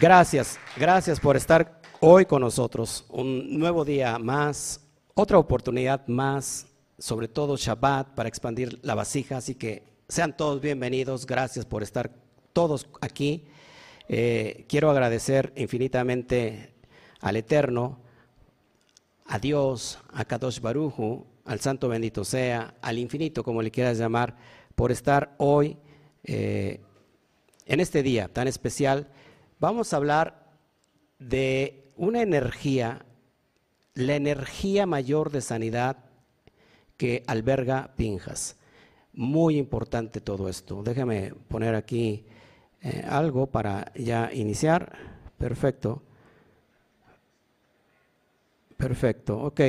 Gracias, gracias por estar hoy con nosotros. Un nuevo día más, otra oportunidad más, sobre todo Shabbat, para expandir la vasija. Así que sean todos bienvenidos. Gracias por estar todos aquí. Eh, quiero agradecer infinitamente al Eterno, a Dios, a Kadosh Baruju, al Santo bendito sea, al infinito, como le quieras llamar, por estar hoy eh, en este día tan especial vamos a hablar de una energía, la energía mayor de sanidad que alberga Pinjas. Muy importante todo esto. Déjame poner aquí eh, algo para ya iniciar. Perfecto. Perfecto, ok.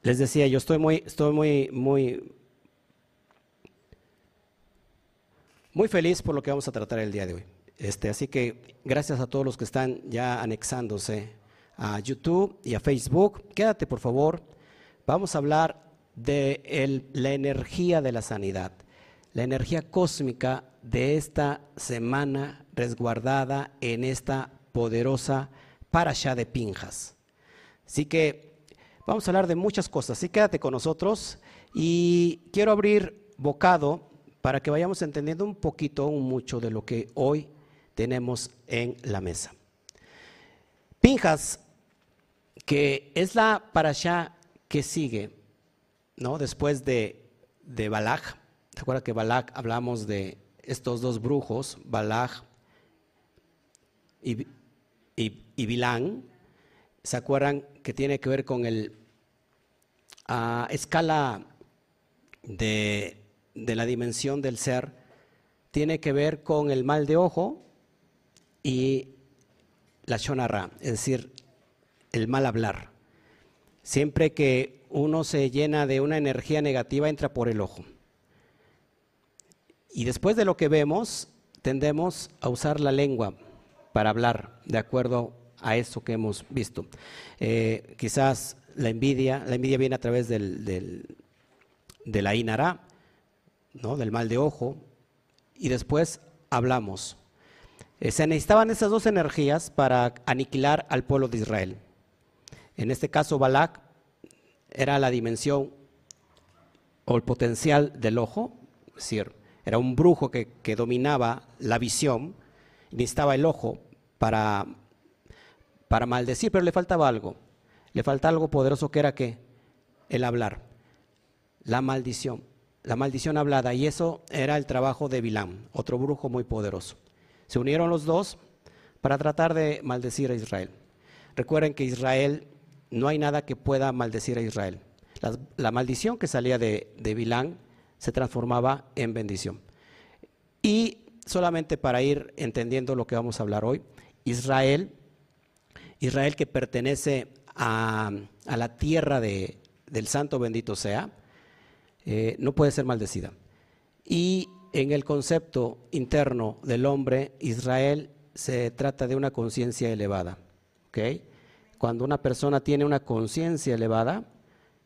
Les decía, yo estoy muy, estoy muy, muy, Muy feliz por lo que vamos a tratar el día de hoy. Este, así que gracias a todos los que están ya anexándose a YouTube y a Facebook. Quédate, por favor. Vamos a hablar de la energía de la sanidad, la energía cósmica de esta semana resguardada en esta poderosa parasha de Pinjas. Así que vamos a hablar de muchas cosas. Así quédate con nosotros y quiero abrir bocado para que vayamos entendiendo un poquito o mucho de lo que hoy tenemos en la mesa. Pinjas, que es la parasha que sigue, ¿no? Después de, de Balak. ¿Se acuerdan que Balak hablamos de estos dos brujos, Balak y, y, Bilán? ¿Se acuerdan que tiene que ver con el a escala de de la dimensión del ser tiene que ver con el mal de ojo y la shonara, es decir, el mal hablar. Siempre que uno se llena de una energía negativa, entra por el ojo. Y después de lo que vemos, tendemos a usar la lengua para hablar de acuerdo a eso que hemos visto. Eh, quizás la envidia, la envidia viene a través del, de la inara, del mal de ojo, y después hablamos. Eh, se necesitaban esas dos energías para aniquilar al pueblo de Israel. En este caso, Balak era la dimensión o el potencial del ojo, es decir, era un brujo que, que dominaba la visión, necesitaba el ojo para, para maldecir, pero le faltaba algo. Le faltaba algo poderoso que era que el hablar, la maldición la maldición hablada, y eso era el trabajo de Bilam, otro brujo muy poderoso. Se unieron los dos para tratar de maldecir a Israel. Recuerden que Israel, no hay nada que pueda maldecir a Israel. La, maldición que salía de, de Bilán se transformaba en bendición. Y solamente para ir entendiendo lo que vamos a hablar hoy, Israel, Israel que pertenece a, la tierra de, del santo bendito sea, eh, no puede ser maldecida. Y en el concepto interno del hombre, Israel se trata de una conciencia elevada. Cuando una persona tiene una conciencia elevada,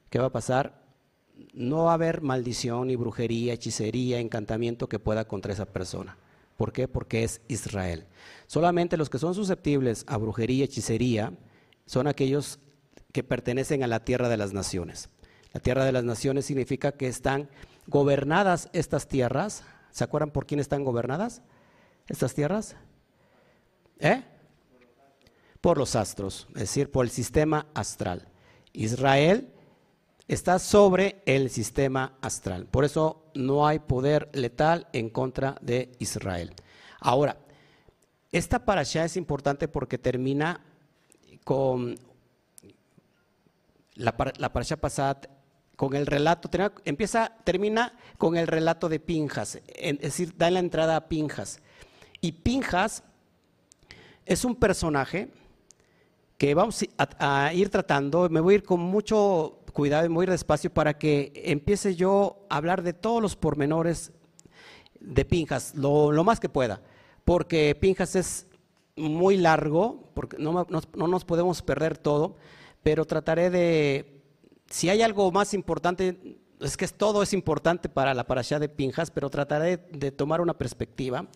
¿qué va a pasar? No va a haber maldición, ni brujería, hechicería, encantamiento que pueda contra esa persona. ¿Por qué? Porque es Israel. Solamente los que son susceptibles a brujería, hechicería, son aquellos que pertenecen a la tierra de las naciones. La tierra de las naciones significa que están gobernadas estas tierras. ¿Se acuerdan por quién están gobernadas estas tierras? ¿Eh? Por los astros, es decir, por el sistema astral. Israel está sobre el sistema astral. Por eso no hay poder letal en contra de Israel. Ahora, esta parasha es importante porque termina con la, la parasha pasada con el relato, empieza, termina con el relato de Pinjas, es decir, da la entrada a Pinjas. Y Pinjas es un personaje que vamos a, ir tratando, me voy a ir con mucho cuidado y muy despacio para que empiece yo a hablar de todos los pormenores de Pinjas, lo, más que pueda, porque Pinjas es muy largo, porque no nos podemos perder todo, pero trataré de si hay algo más importante, es que todo es importante para la parasha de Pinjas, pero trataré de tomar una perspectiva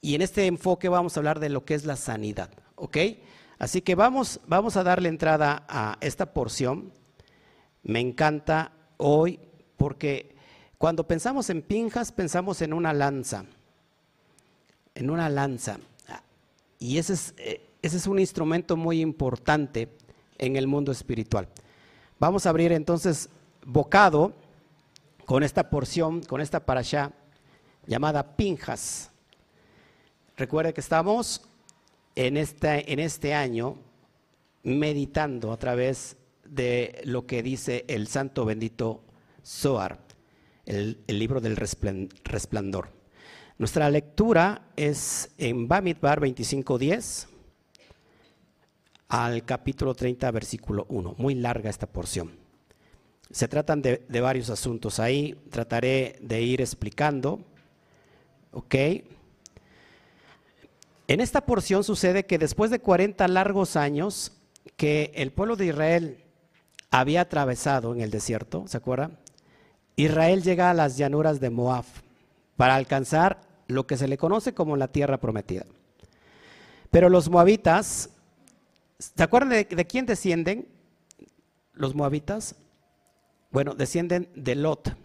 y en este enfoque vamos a hablar de lo que es la sanidad, ¿ok? Así que vamos, vamos a darle entrada a esta porción. Me encanta hoy porque cuando pensamos en pinjas pensamos en una lanza, en una lanza. Y ese es, eh, ese es un instrumento muy importante en el mundo espiritual. Vamos a abrir entonces bocado con esta porción, con esta parasha llamada Pinjas. Recuerde que estamos en este, en este año meditando a través de lo que dice el santo bendito Zohar, el, libro del resplandor. Nuestra lectura es en Bamidbar 25.10 al capítulo 30, versículo 1. Muy larga esta porción. Se tratan de, varios asuntos. Ahí trataré de ir explicando. ¿Ok? En esta porción sucede que después de 40 largos años que el pueblo de Israel había atravesado en el desierto, ¿se acuerdan? Israel llega a las llanuras de Moab para alcanzar lo que se le conoce como la tierra prometida. Pero los moabitas, ¿se acuerdan de, de quién descienden los moabitas? Bueno, descienden de Lot.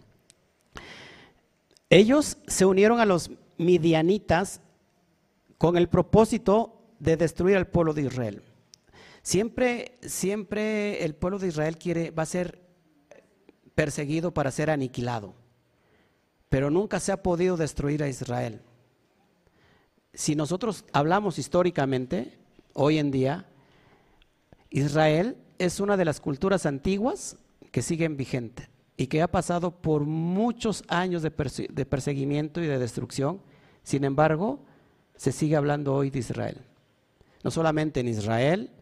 Ellos se unieron a los midianitas con el propósito de destruir al pueblo de Israel. Siempre, siempre el pueblo de Israel quiere, va a ser perseguido para ser aniquilado, pero nunca se ha podido destruir a Israel. Si nosotros hablamos históricamente, hoy en día, Israel es una de las culturas antiguas que siguen vigente y que ha pasado por muchos años de, de perseguimiento y de destrucción. Sin embargo, se sigue hablando hoy de Israel. No solamente en Israel,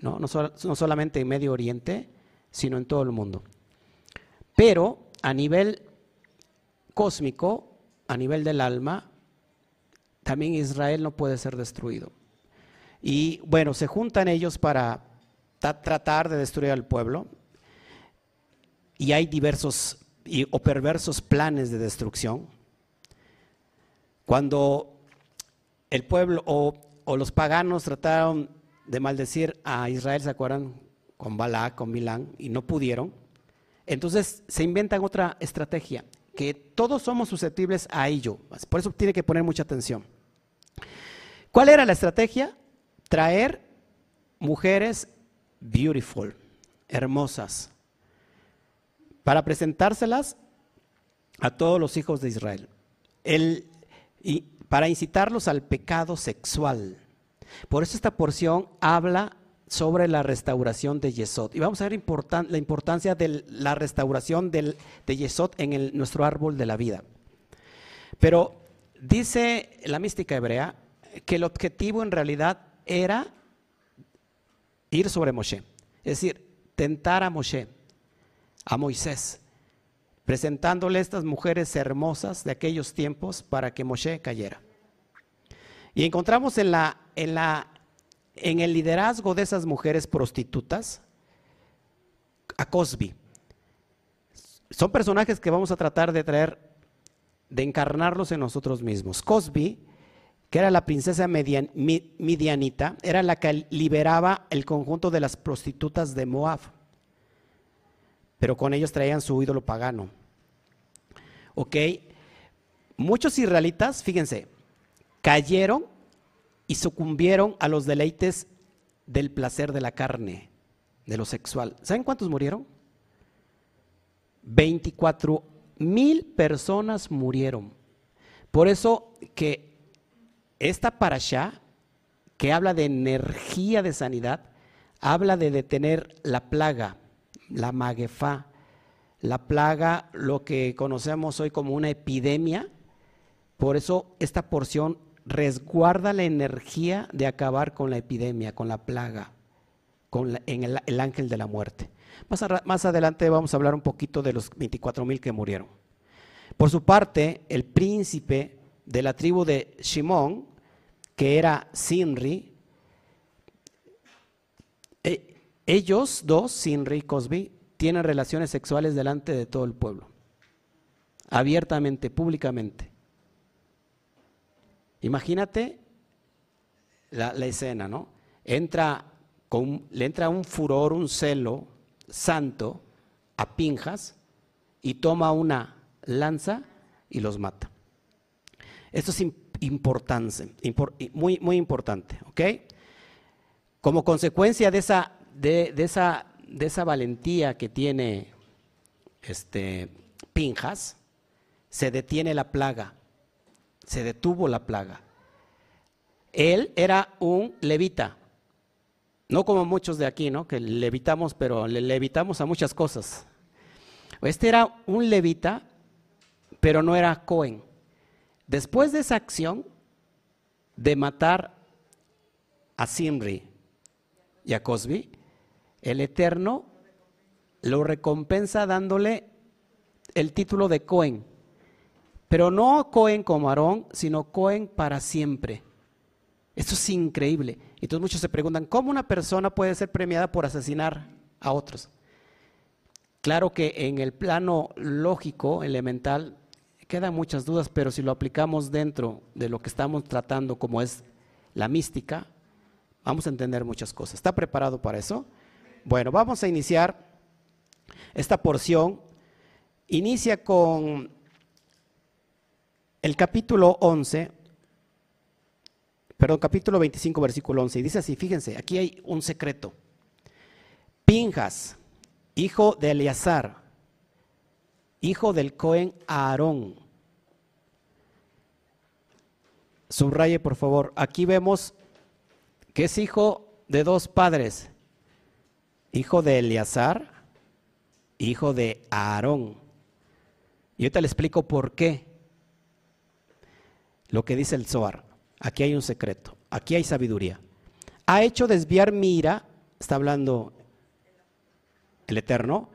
no, no, solamente en Medio Oriente, sino en todo el mundo. Pero a nivel cósmico, a nivel del alma, también Israel no puede ser destruido. Y bueno, se juntan ellos para tratar de destruir al pueblo. Y hay diversos o perversos planes de destrucción. Cuando el pueblo o, los paganos trataron de maldecir a Israel, ¿se acuerdan? Con Balá, con Milán, y no pudieron. Entonces se inventan otra estrategia, que todos somos susceptibles a ello. Por eso tiene que poner mucha atención. ¿Cuál era la estrategia? Traer mujeres beautiful, hermosas, para presentárselas a todos los hijos de Israel. El, y para incitarlos al pecado sexual. Por eso esta porción habla sobre la restauración de Yesod. Y vamos a ver la importancia de la restauración de Yesod en nuestro árbol de la vida. Pero dice la mística hebrea que el objetivo en realidad era ir sobre Moshe. Es decir, tentar a Moshe, a Moisés presentándole estas mujeres hermosas de aquellos tiempos para que Moshe cayera. Y encontramos en, la, en, la, en el liderazgo de esas mujeres prostitutas a Cosby. Son personajes que vamos a tratar de traer, de encarnarlos en nosotros mismos. Cosby, que era la princesa midianita, era la que liberaba el conjunto de las prostitutas de Moab pero con ellos traían su ídolo pagano. ¿Ok? Muchos israelitas, fíjense, cayeron y sucumbieron a los deleites del placer de la carne, de lo sexual. ¿Saben cuántos murieron? 24 mil personas murieron. Por eso que esta parasha, que habla de energía de sanidad, habla de detener la plaga la maguefá, la plaga, lo que conocemos hoy como una epidemia. Por eso esta porción resguarda la energía de acabar con la epidemia, con la plaga, con en el, ángel de la muerte. Más, más, adelante vamos a hablar un poquito de los 24 mil que murieron. Por su parte, el príncipe de la tribu de Shimón, que era Sinri, eh, ellos dos, Sinri y Cosby, tienen relaciones sexuales delante de todo el pueblo, abiertamente, públicamente. Imagínate la, escena, ¿no? Entra con, le entra un furor, un celo santo a Pinjas y toma una lanza y los mata. Esto es importante, muy, muy importante, ¿ok? Como consecuencia de esa, de, esa, de esa valentía que tiene este, Pinjas, se detiene la plaga, se detuvo la plaga. Él era un levita, no como muchos de aquí, ¿no? Que levitamos, pero le levitamos a muchas cosas. Este era un levita, pero no era Cohen. Después de esa acción de matar a Simri y a Cosby, el Eterno lo recompensa dándole el título de Cohen. Pero no Cohen como Aarón, sino Cohen para siempre. Esto es increíble. Entonces muchos se preguntan, ¿cómo una persona puede ser premiada por asesinar a otros? Claro que en el plano lógico, elemental, quedan muchas dudas, pero si lo aplicamos dentro de lo que estamos tratando como es la mística, vamos a entender muchas cosas. ¿Está preparado para eso? Bueno, vamos a iniciar esta porción. Inicia con el capítulo 11, perdón, capítulo 25, versículo 11. Y dice así, fíjense, aquí hay un secreto. Pinjas, hijo de Eleazar, hijo del Cohen Aarón, Subraye, por favor. Aquí vemos que es hijo de dos padres. Hijo de Eleazar, hijo de Aarón. Y ahorita le explico por qué. Lo que dice el Zohar. Aquí hay un secreto. Aquí hay sabiduría. Ha hecho desviar mi ira, está hablando el Eterno,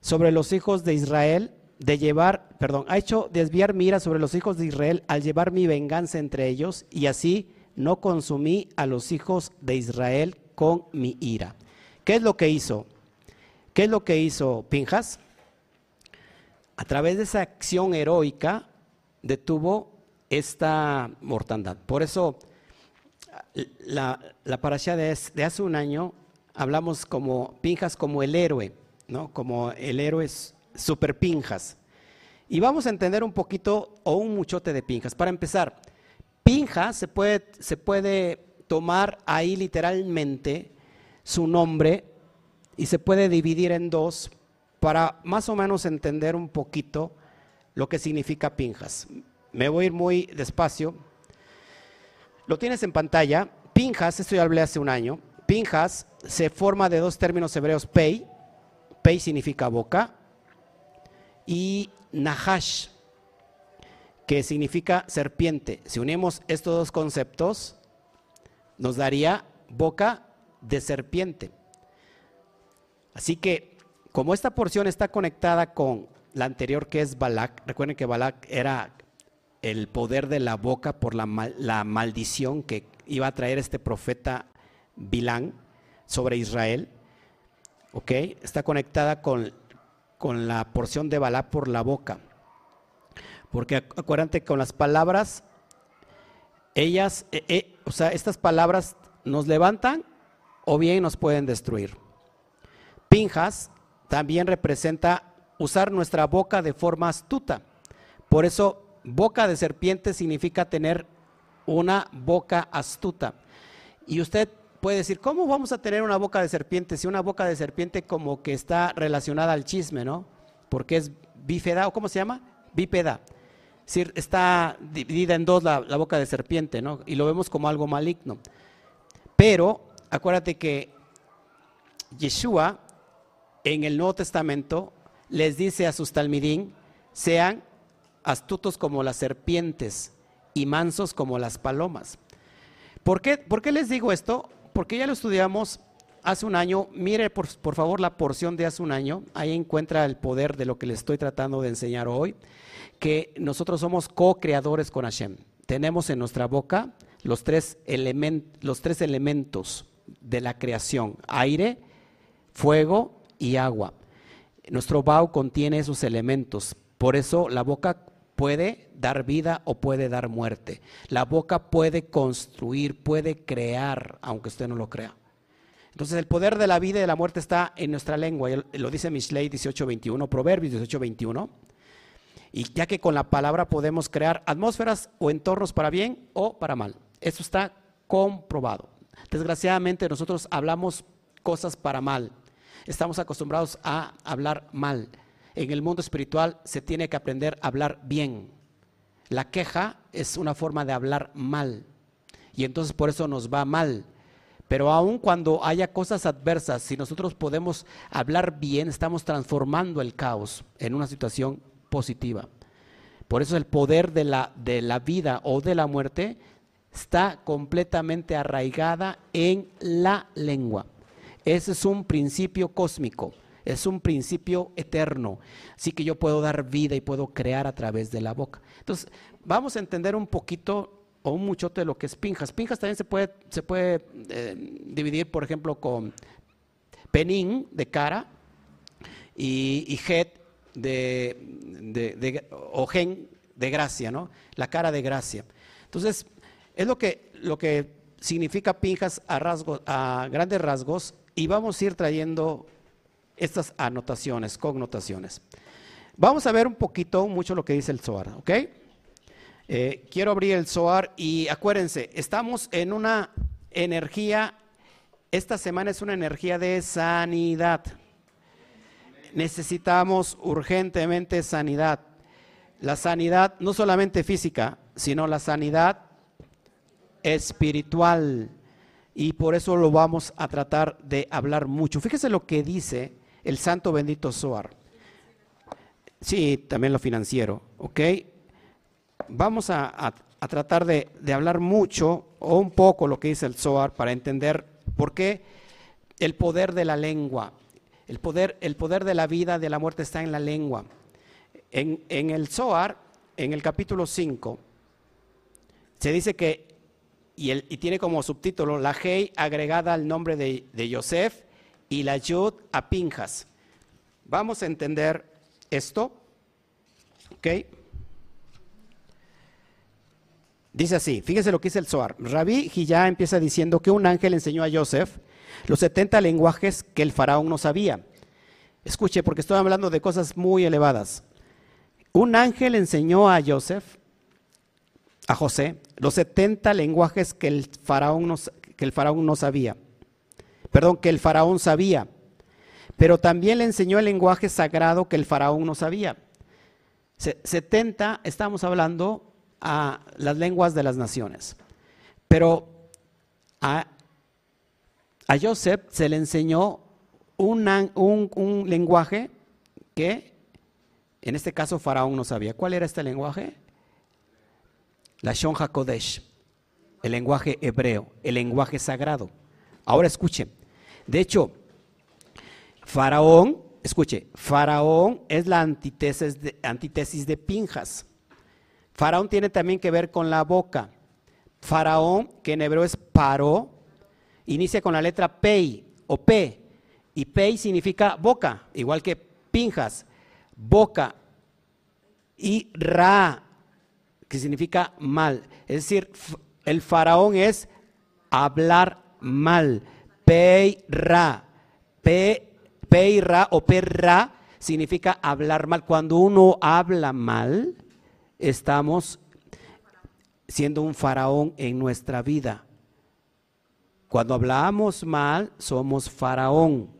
sobre los hijos de Israel de llevar, perdón, ha hecho desviar mi ira sobre los hijos de Israel al llevar mi venganza entre ellos y así no consumí a los hijos de Israel con mi ira. ¿Qué es lo que hizo? ¿Qué es lo que hizo Pinjas? A través de esa acción heroica detuvo esta mortandad. Por eso la, la de, de hace un año hablamos como Pinjas como el héroe, ¿no? Como el héroe super pinjas. Y vamos a entender un poquito o un muchote de pinjas. Para empezar, pinjas se puede, se puede tomar ahí literalmente su nombre y se puede dividir en dos para más o menos entender un poquito lo que significa pinjas. Me voy a ir muy despacio. Lo tienes en pantalla. Pinjas, esto ya hablé hace un año. Pinjas se forma de dos términos hebreos pei. Pei significa boca y Nahash, que significa serpiente. Si unimos estos dos conceptos, nos daría boca de serpiente. Así que, como esta porción está conectada con la anterior que es Balak, recuerden que Balak era el poder de la boca por la, maldición que iba a traer este profeta Bilán sobre Israel. Está conectada con con la porción de Balá por la boca. Porque acuérdate con las palabras, ellas, eh, eh, o sea, estas palabras nos levantan o bien nos pueden destruir. Pinjas también representa usar nuestra boca de forma astuta. Por eso, boca de serpiente significa tener una boca astuta. Y usted puede decir, ¿cómo vamos a tener una boca de serpiente? Si una boca de serpiente como que está relacionada al chisme, ¿no? Porque es bífeda, ¿o cómo se llama? Bípeda. Decir, está dividida en dos la, boca de serpiente, ¿no? Y lo vemos como algo maligno. Pero acuérdate que Yeshua en el Nuevo Testamento les dice a sus talmidín, sean astutos como las serpientes y mansos como las palomas. ¿Por qué, ¿Por qué les digo esto? Porque ya lo estudiamos hace un año. Mire por, favor la porción de hace un año. Ahí encuentra el poder de lo que le estoy tratando de enseñar hoy. Que nosotros somos co-creadores con Hashem. Tenemos en nuestra boca los tres, los tres elementos de la creación: aire, fuego y agua. Nuestro Bao contiene esos elementos. Por eso la boca puede dar vida o puede dar muerte. La boca puede construir, puede crear, aunque usted no lo crea. Entonces el poder de la vida y de la muerte está en nuestra lengua, lo dice Mishlei 18:21, Proverbios 18:21. Y ya que con la palabra podemos crear atmósferas o entornos para bien o para mal. Eso está comprobado. Desgraciadamente nosotros hablamos cosas para mal. Estamos acostumbrados a hablar mal. En el mundo espiritual se tiene que aprender a hablar bien. La queja es una forma de hablar mal. Y entonces por eso nos va mal. Pero aun cuando haya cosas adversas, si nosotros podemos hablar bien, estamos transformando el caos en una situación positiva. Por eso el poder de la, de la vida o de la muerte está completamente arraigada en la lengua. Ese es un principio cósmico, es un principio eterno. Así que yo puedo dar vida y puedo crear a través de la boca. Entonces, vamos a entender un poquito o un muchote de lo que es pinjas. Pinjas también se puede, se puede eh, dividir, por ejemplo, con penín de cara y, y de, de, o gen de gracia, ¿no? La cara de gracia. Entonces, es lo que, lo que significa pinjas a, rasgos, a grandes rasgos y vamos a ir trayendo estas anotaciones, connotaciones. Vamos a ver un poquito, mucho lo que dice el Zohar, ¿ok? Eh, quiero abrir el Zohar y acuérdense, estamos en una energía, esta semana es una energía de sanidad. Necesitamos urgentemente sanidad. La sanidad no solamente física, sino la sanidad espiritual y por eso lo vamos a tratar de hablar mucho. Fíjese lo que dice el santo bendito Zohar. Sí, también lo financiero, ¿ok? Vamos a, tratar de, hablar mucho o un poco lo que dice el Zohar para entender por qué el poder de la lengua, el poder, el poder de la vida, de la muerte está en la lengua. En, en el Zohar, en el capítulo 5, se dice que y, tiene como subtítulo la Hei agregada al nombre de, de Yosef y la Yud a Pinjas. Vamos a entender esto. ¿Ok? Dice así, fíjese lo que dice el Zohar. Rabí ya empieza diciendo que un ángel enseñó a Yosef los 70 lenguajes que el faraón no sabía. Escuche, porque estoy hablando de cosas muy elevadas. Un ángel enseñó a Yosef a José los 70 lenguajes que el faraón que el faraón no sabía. Perdón, que el faraón sabía. Pero también le enseñó el lenguaje sagrado que el faraón no sabía. 70 estamos hablando a las lenguas de las naciones. Pero a, a Joseph se le enseñó un, un lenguaje que en este caso Faraón no sabía. ¿Cuál era este lenguaje? la Shon HaKodesh, el lenguaje hebreo, el lenguaje sagrado. Ahora escuche, de hecho, Faraón, escuche, Faraón es la antítesis de, Pinjas. Faraón tiene también que ver con la boca. Faraón, que en hebreo es paro, inicia con la letra pei o p, y pei significa boca, igual que Pinjas, boca, y ra que significa mal. Es decir, el faraón es hablar mal. Peira. Peira o perra significa hablar mal. Cuando uno habla mal, estamos siendo un faraón en nuestra vida. Cuando hablamos mal, somos faraón.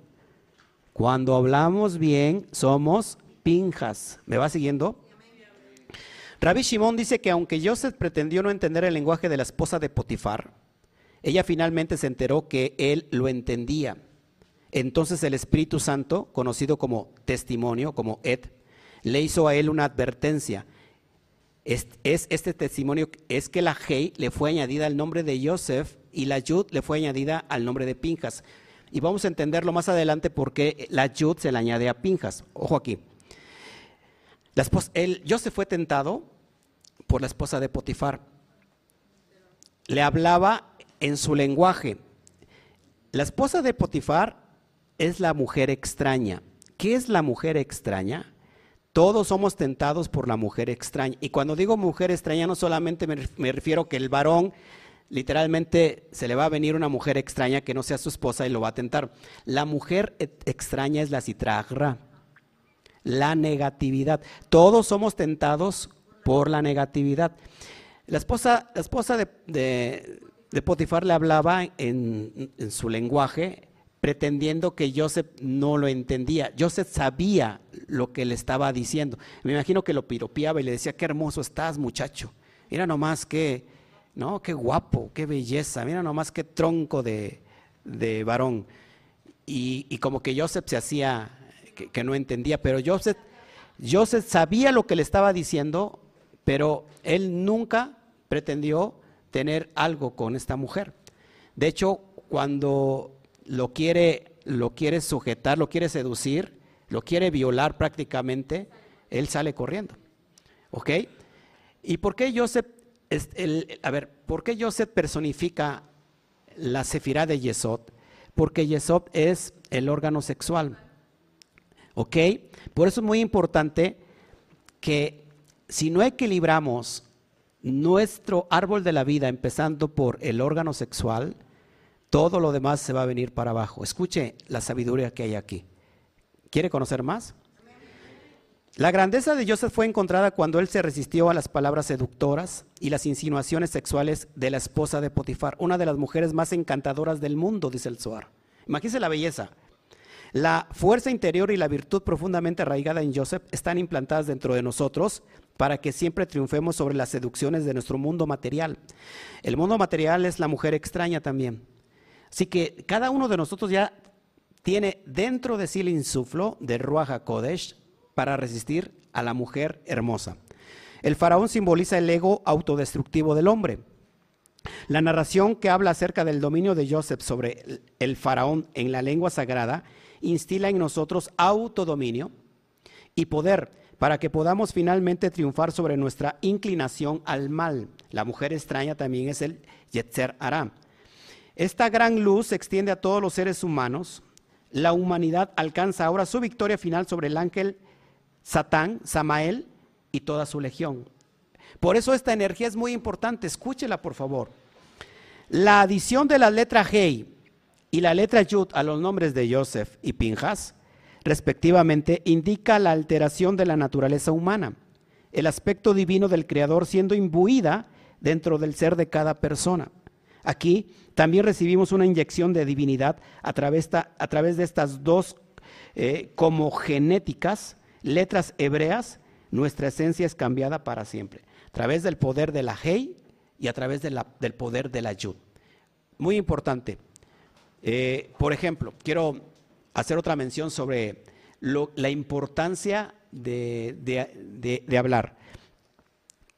Cuando hablamos bien, somos pinjas. ¿Me va siguiendo? Rabbi Shimon dice que aunque Joseph pretendió no entender el lenguaje de la esposa de Potifar, ella finalmente se enteró que él lo entendía. Entonces el Espíritu Santo, conocido como testimonio, como Ed, le hizo a él una advertencia. Es, este testimonio es que la Hei le fue añadida al nombre de Joseph y la Yud le fue añadida al nombre de Pinjas. Y vamos a entenderlo más adelante por qué la Yud se le añade a Pinjas. Ojo aquí. La Joseph fue tentado por la esposa de Potifar. Le hablaba en su lenguaje. La esposa de Potifar es la mujer extraña. ¿Qué es la mujer extraña? Todos somos tentados por la mujer extraña. Y cuando digo mujer extraña, no solamente me, refiero que el varón literalmente se le va a venir una mujer extraña que no sea su esposa y lo va a tentar. La mujer extraña es la citragra, la negatividad. Todos somos tentados por la negatividad. La esposa, la esposa de, Potifar le hablaba en, su lenguaje pretendiendo que Joseph no lo entendía. Joseph sabía lo que le estaba diciendo. Me imagino que lo piropeaba y le decía, qué hermoso estás, muchacho. Mira nomás que no, qué guapo, qué belleza, mira nomás qué tronco de, varón. Y, como que Joseph se hacía que, no entendía, pero Joseph, Joseph sabía lo que le estaba diciendo, pero él nunca pretendió tener algo con esta mujer. De hecho, cuando lo quiere, lo quiere sujetar, lo quiere seducir, lo quiere violar prácticamente, él sale corriendo. ¿Ok? ¿Y por qué Joseph a ver, ¿por qué Joseph personifica la sefirá de Yesod? Porque Yesod es el órgano sexual. ¿Ok? Por eso es muy importante que si no equilibramos nuestro árbol de la vida empezando por el órgano sexual, todo lo demás se va a venir para abajo. Escuche la sabiduría que hay aquí. ¿Quiere conocer más? La grandeza de Joseph fue encontrada cuando él se resistió a las palabras seductoras y las insinuaciones sexuales de la esposa de Potifar, una de las mujeres más encantadoras del mundo, dice el Zohar. Imagínese la belleza. La fuerza interior y la virtud profundamente arraigada en Joseph están implantadas dentro de nosotros para que siempre triunfemos sobre las seducciones de nuestro mundo material. El mundo material es la mujer extraña también. Así que cada uno de nosotros ya tiene dentro de sí el insuflo de Ruach HaKodesh, para resistir a la mujer hermosa. El faraón simboliza el ego autodestructivo del hombre. La narración que habla acerca del dominio de Joseph sobre el faraón en la lengua sagrada instila en nosotros autodominio y poder para que podamos finalmente triunfar sobre nuestra inclinación al mal. La mujer extraña también es el Yetzer Aram. Esta gran luz se extiende a todos los seres humanos. La humanidad alcanza ahora su victoria final sobre el ángel Satán, Samael y toda su legión. Por eso esta energía es muy importante, escúchela por favor. La adición de la letra G y la letra Yud a los nombres de Joseph y Pinjas, respectivamente, indica la alteración de la naturaleza humana, el aspecto divino del Creador siendo imbuida dentro del ser de cada persona. Aquí también recibimos una inyección de divinidad a través, de estas dos eh, como genéticas letras hebreas, nuestra esencia es cambiada para siempre, a través del poder de la Hei y a través del poder de la Yud. Muy importante. Eh, por ejemplo, quiero hacer otra mención sobre la importancia de, hablar.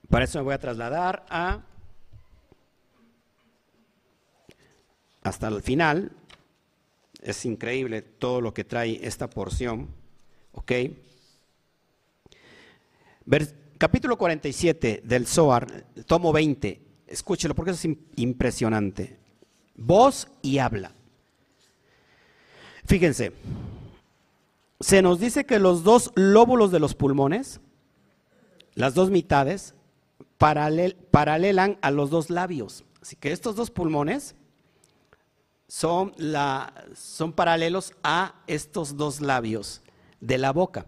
Para eso me voy a trasladar a hasta el final. Es increíble todo lo que trae esta porción. ¿Ok? capítulo 47 del Zohar, tomo 20. Escúchelo porque es impresionante. Voz y habla. Fíjense, se nos dice que los dos lóbulos de los pulmones, las dos mitades, paralelan a los dos labios. Así que estos dos pulmones son, son paralelos a estos dos labios de la boca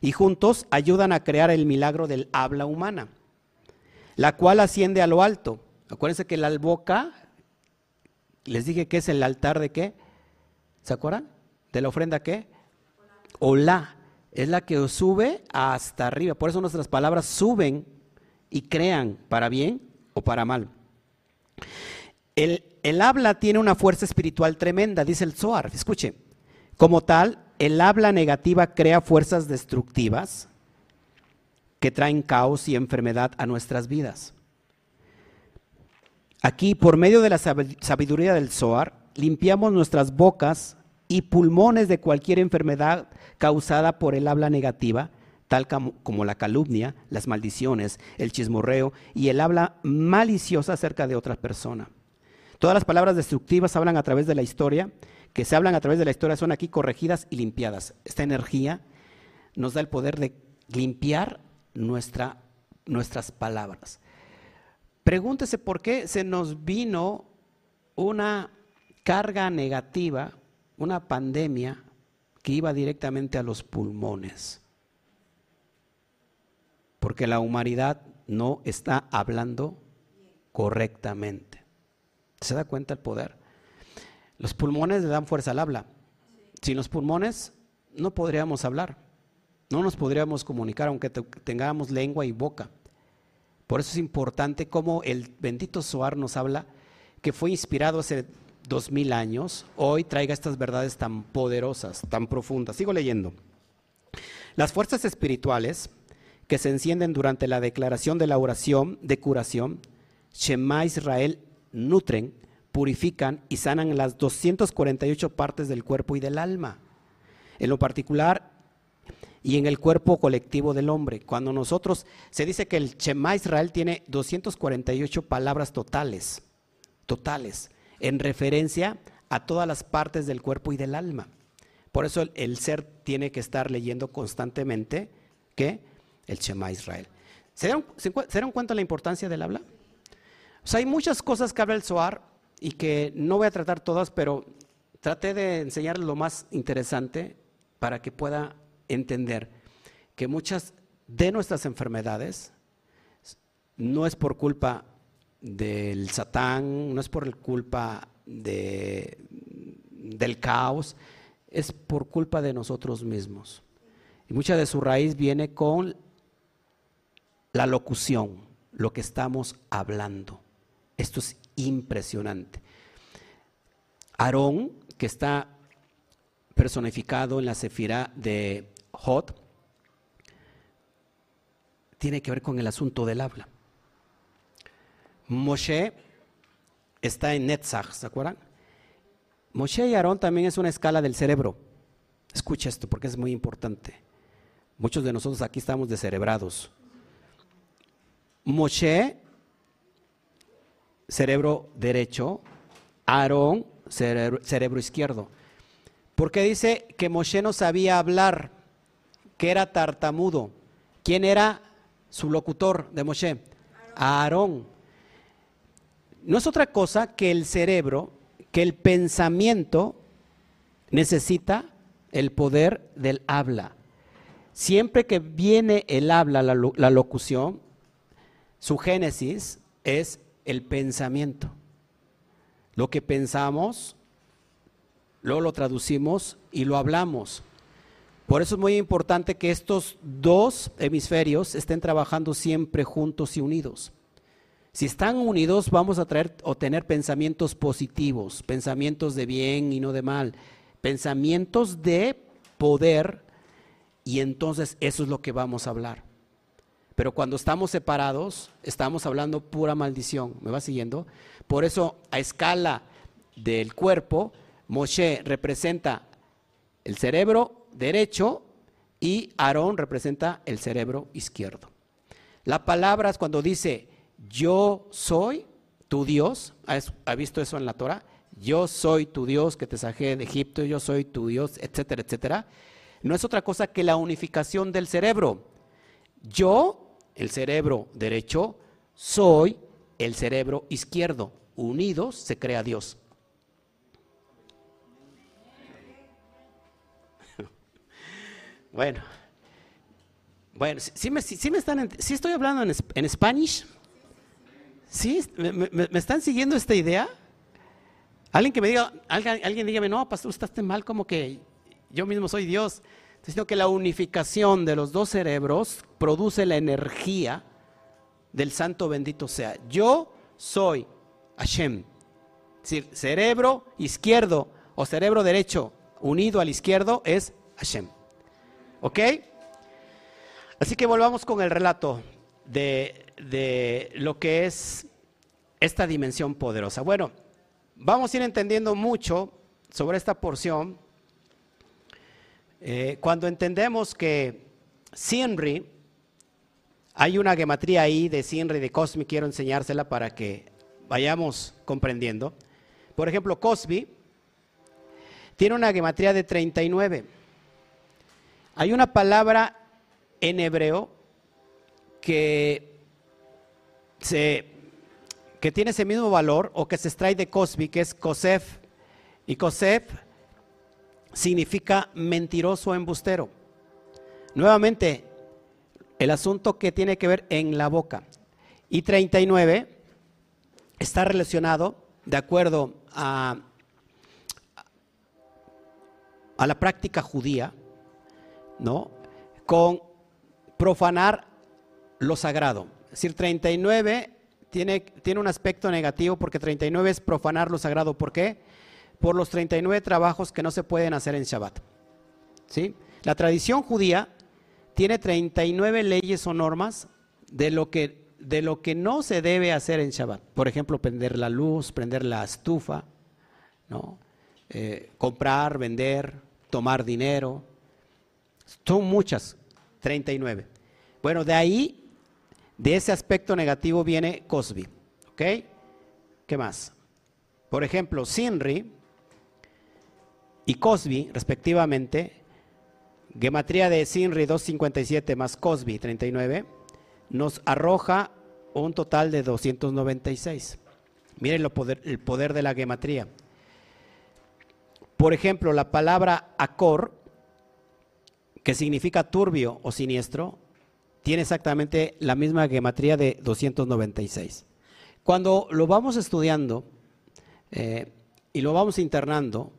y juntos ayudan a crear el milagro del habla humana, la cual asciende a lo alto. Acuérdense que la boca, les dije que es el altar de qué, ¿se acuerdan? De la ofrenda qué? Hola, es la que sube hasta arriba. Por eso nuestras palabras suben y crean para bien o para mal. El, el habla tiene una fuerza espiritual tremenda, dice el Zohar. Escuche, como tal, el habla negativa crea fuerzas destructivas que traen caos y enfermedad a nuestras vidas. Aquí, por medio de la sabiduría del Zohar, limpiamos nuestras bocas y pulmones de cualquier enfermedad causada por el habla negativa, tal como la calumnia, las maldiciones, el chismorreo y el habla maliciosa acerca de otra persona. Todas las palabras destructivas hablan a través de la historia que se hablan a través de la historia son aquí corregidas y limpiadas. Esta energía nos da el poder de limpiar nuestra, nuestras palabras. Pregúntese por qué se nos vino una carga negativa, una pandemia que iba directamente a los pulmones. Porque la humanidad no está hablando correctamente. ¿Se da cuenta el poder? Los pulmones le dan fuerza al habla. Sin los pulmones no podríamos hablar, no nos podríamos comunicar aunque tengamos lengua y boca. Por eso es importante como el bendito Soar nos habla que fue inspirado hace dos mil años, hoy traiga estas verdades tan poderosas, tan profundas. Sigo leyendo. Las fuerzas espirituales que se encienden durante la declaración de la oración de curación, Shema Israel nutren, purifican y sanan las 248 partes del cuerpo y del alma. En lo particular y en el cuerpo colectivo del hombre. Cuando nosotros, se dice que el Shema Israel tiene 248 palabras totales, totales en referencia a todas las partes del cuerpo y del alma. Por eso el, ser tiene que estar leyendo constantemente que el Shema Israel. ¿Se dieron, cuenta de la importancia del habla? O sea, hay muchas cosas que habla el Zohar y que no voy a tratar todas, pero traté de enseñarles lo más interesante para que pueda entender que muchas de nuestras enfermedades no es por culpa del Satán, no es por culpa de, del caos, es por culpa de nosotros mismos. Y mucha de su raíz viene con la locución, lo que estamos hablando. Esto es impresionante. Aarón, que está personificado en la sefira de Hot, tiene que ver con el asunto del habla. Moshe está en Netzach, ¿se acuerdan? Moshe y Aarón también es una escala del cerebro. Escucha esto porque es muy importante. Muchos de nosotros aquí estamos descerebrados. Moshe, cerebro derecho, Aarón, cerebro, cerebro izquierdo. Porque dice que Moshe no sabía hablar, que era tartamudo. ¿Quién era su locutor de Moshe? Aarón no es otra cosa que el cerebro, que el pensamiento necesita el poder del habla. Siempre que viene el habla, la, locución, su génesis es el pensamiento. Lo que pensamos, luego lo traducimos y lo hablamos. Por eso es muy importante que estos dos hemisferios estén trabajando siempre juntos y unidos. Si están unidos, vamos a traer o tener pensamientos positivos, pensamientos de bien y no de mal, pensamientos de poder, y entonces eso es lo que vamos a hablar. Pero cuando estamos separados, estamos hablando pura maldición. ¿Me va siguiendo? Por eso, a escala del cuerpo, Moshe representa el cerebro derecho y Aarón representa el cerebro izquierdo. La palabra es cuando dice yo soy tu Dios. ¿Ha visto eso en la Torah? Yo soy tu Dios que te saqué de Egipto, yo soy tu Dios, etcétera, etcétera. No es otra cosa que la unificación del cerebro. Yo, el cerebro derecho, soy el cerebro izquierdo. Unidos se crea Dios. Bueno, bueno, si, me, están, si estoy hablando en, en Spanish, ¿Sí? ¿Me, están siguiendo esta idea? Alguien que me diga, alguien, alguien dígame, no, pastor, estás mal como que yo mismo soy Dios. Sino que la unificación de los dos cerebros produce la energía del santo bendito sea. Yo soy Hashem. Es decir, cerebro izquierdo o cerebro derecho unido al izquierdo es Hashem. ¿Ok? Así que volvamos con el relato de de lo que es esta dimensión poderosa. Bueno, vamos a ir entendiendo mucho sobre esta porción eh, cuando entendemos que Sinri, hay una gematría ahí de Sinri, de Cosmi, quiero enseñársela para que vayamos comprendiendo. Por ejemplo, Cosby tiene una gematría de 39. Hay una palabra en hebreo que, se, que tiene ese mismo valor o que se extrae de Cosby, que es Kosef. Y Kosef significa mentiroso embustero. Nuevamente, el asunto que tiene que ver en la boca. Y 39 está relacionado, de acuerdo a, a la práctica judía, ¿no? Con profanar lo sagrado. Es decir, 39 tiene, tiene un aspecto negativo porque 39 es profanar lo sagrado. ¿Por qué? Por los 39 trabajos que no se pueden hacer en Shabbat. ¿Sí? La tradición judía tiene 39 leyes o normas de lo que, de lo que no se debe hacer en Shabbat. Por ejemplo, prender la luz, prender la estufa, ¿no? Eh, comprar, vender, tomar dinero. Son muchas, 39. Bueno, de ahí, de ese aspecto negativo viene Cosby. ¿Ok? ¿Qué más? Por ejemplo, Sinri y Cosby, respectivamente, gematría de Sinri 257 más Cosby 39, nos arroja un total de 296. Miren el poder de la gematría. Por ejemplo, la palabra acor, que significa turbio o siniestro, tiene exactamente la misma gematría de 296. Cuando lo vamos estudiando eh, y lo vamos internando,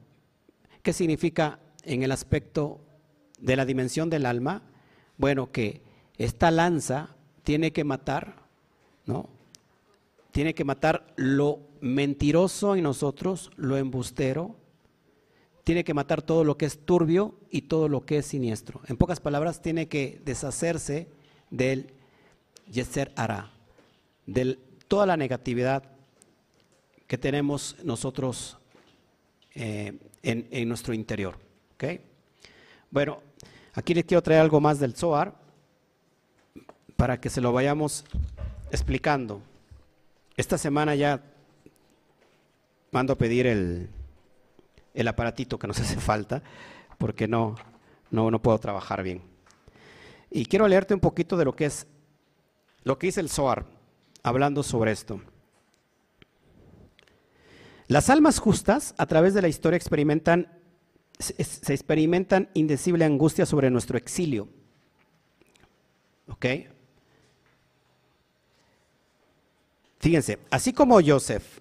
¿qué significa en el aspecto de la dimensión del alma? Bueno, que esta lanza tiene que matar, ¿no? Tiene que matar lo mentiroso en nosotros, lo embustero, tiene que matar todo lo que es turbio y todo lo que es siniestro. En pocas palabras, tiene que deshacerse del Yeser Ara, de toda la negatividad que tenemos nosotros eh, en, nuestro interior. Bueno, aquí les quiero traer algo más del Zohar para que se lo vayamos explicando. Esta semana ya mando a pedir el, el aparatito que nos hace falta, porque no, no, no puedo trabajar bien. Y quiero leerte un poquito de lo que es, lo que dice el Zohar, hablando sobre esto. Las almas justas, a través de la historia, experimentan, se experimentan indecible angustia sobre nuestro exilio. ¿Ok? Fíjense, así como Joseph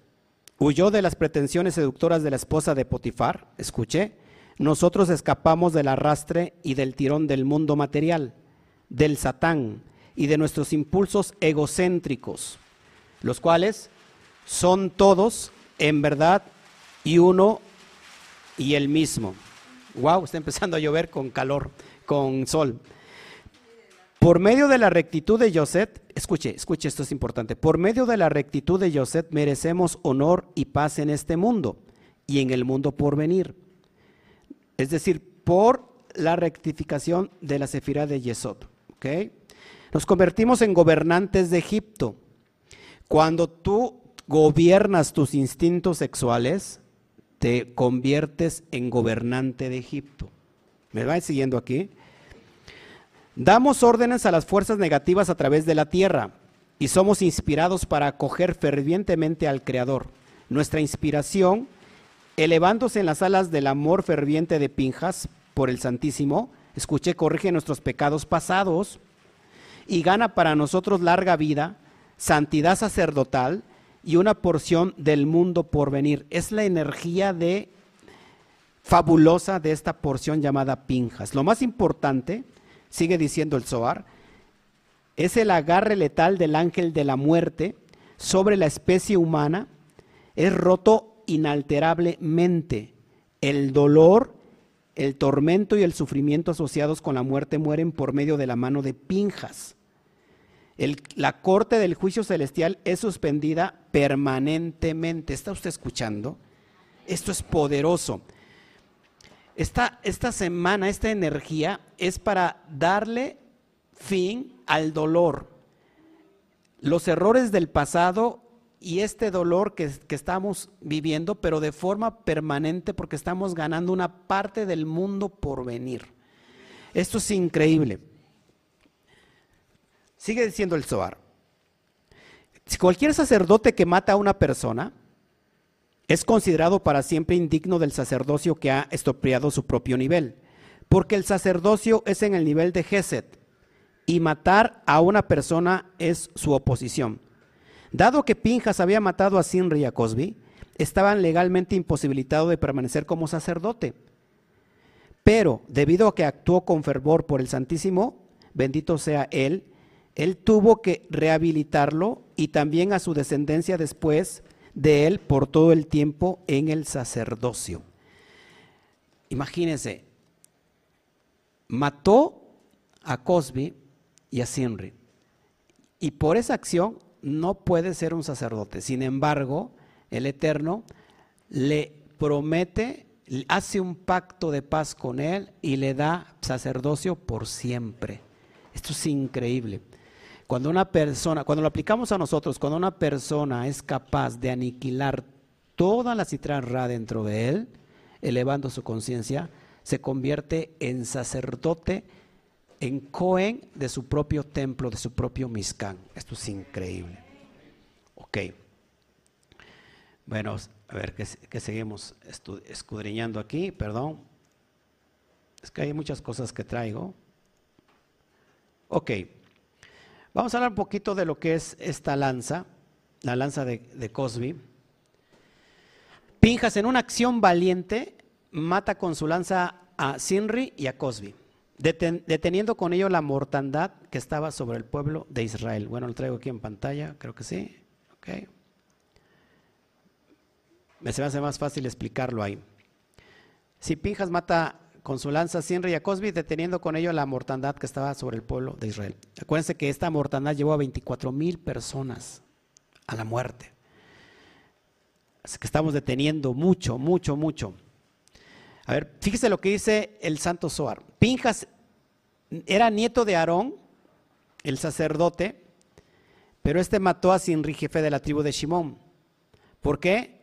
huyó de las pretensiones seductoras de la esposa de Potifar, escuché, nosotros escapamos del arrastre y del tirón del mundo material, del satán y de nuestros impulsos egocéntricos, los cuales son todos en verdad y uno y el mismo. Wow, está empezando a llover con calor, con sol. Por medio de la rectitud de José, escuche, escuche, esto es importante. Por medio de la rectitud de José merecemos honor y paz en este mundo y en el mundo por venir. Es decir, por la rectificación de la sefira de Yesod. Nos convertimos en gobernantes de Egipto. Cuando tú gobiernas tus instintos sexuales, te conviertes en gobernante de Egipto. ¿Me vais siguiendo aquí? Damos órdenes a las fuerzas negativas a través de la tierra y somos inspirados para acoger fervientemente al Creador. Nuestra inspiración, elevándose en las alas del amor ferviente de Pinjas por el Santísimo, escuche, corrige nuestros pecados pasados y gana para nosotros larga vida, santidad sacerdotal y una porción del mundo por venir. Es la energía de fabulosa de esta porción llamada Pinjas. Lo más importante sigue diciendo el Zohar, es el agarre letal del ángel de la muerte sobre la especie humana, es roto inalterablemente. El dolor, el tormento y el sufrimiento asociados con la muerte mueren por medio de la mano de Pinjas. la corte del juicio celestial es suspendida permanentemente. ¿Está usted escuchando? Esto es poderoso. Esta, esta semana, esta energía es para darle fin al dolor. Los errores del pasado y este dolor que, estamos viviendo, pero de forma permanente porque estamos ganando una parte del mundo por venir. Esto es increíble. Sigue diciendo el Zohar. Si cualquier sacerdote que mata a una persona es considerado para siempre indigno del sacerdocio que ha estropeado su propio nivel, porque el sacerdocio es en el nivel de Geset y matar a una persona es su oposición. Dado que Pinjas había matado a Sinri y a Cosby, estaban legalmente imposibilitados de permanecer como sacerdote. Pero debido a que actuó con fervor por el Santísimo, bendito sea Él, Él tuvo que rehabilitarlo y también a su descendencia después de Él por todo el tiempo en el sacerdocio. Imagínense, mató a Cosby y a Sinri. Y por esa acción no puede ser un sacerdote. Sin embargo, el Eterno le promete, hace un pacto de paz con él y le da sacerdocio por siempre. Esto es increíble. Cuando una persona, cuando lo aplicamos a nosotros, cuando una persona es capaz de aniquilar toda la citra ra dentro de él, elevando su conciencia, se convierte en sacerdote, en Cohen de su propio templo, de su propio Mizcán. Esto es increíble. Ok. Bueno, a ver, que, seguimos escudriñando aquí, perdón. Es que hay muchas cosas que traigo. Ok. Vamos a hablar un poquito de lo que es esta lanza, la lanza de, de Cosby. Pinjas en una acción valiente mata con su lanza a Sinri y a Cosby, deteniendo con ello la mortandad que estaba sobre el pueblo de Israel. Bueno, lo traigo aquí en pantalla, creo que sí. Okay me se me hace más fácil explicarlo ahí. Si Pinjas mata con su lanza Sinri y a Cosby, deteniendo con ello la mortandad que estaba sobre el pueblo de Israel. Acuérdense que esta mortandad llevó a 24 mil personas a la muerte. Así que estamos deteniendo mucho, mucho, mucho. A ver, fíjese lo que dice el Santo Soar. Pinjas era nieto de Aarón, el sacerdote, pero este mató a Sinri, jefe de la tribu de Shimón. ¿Por qué?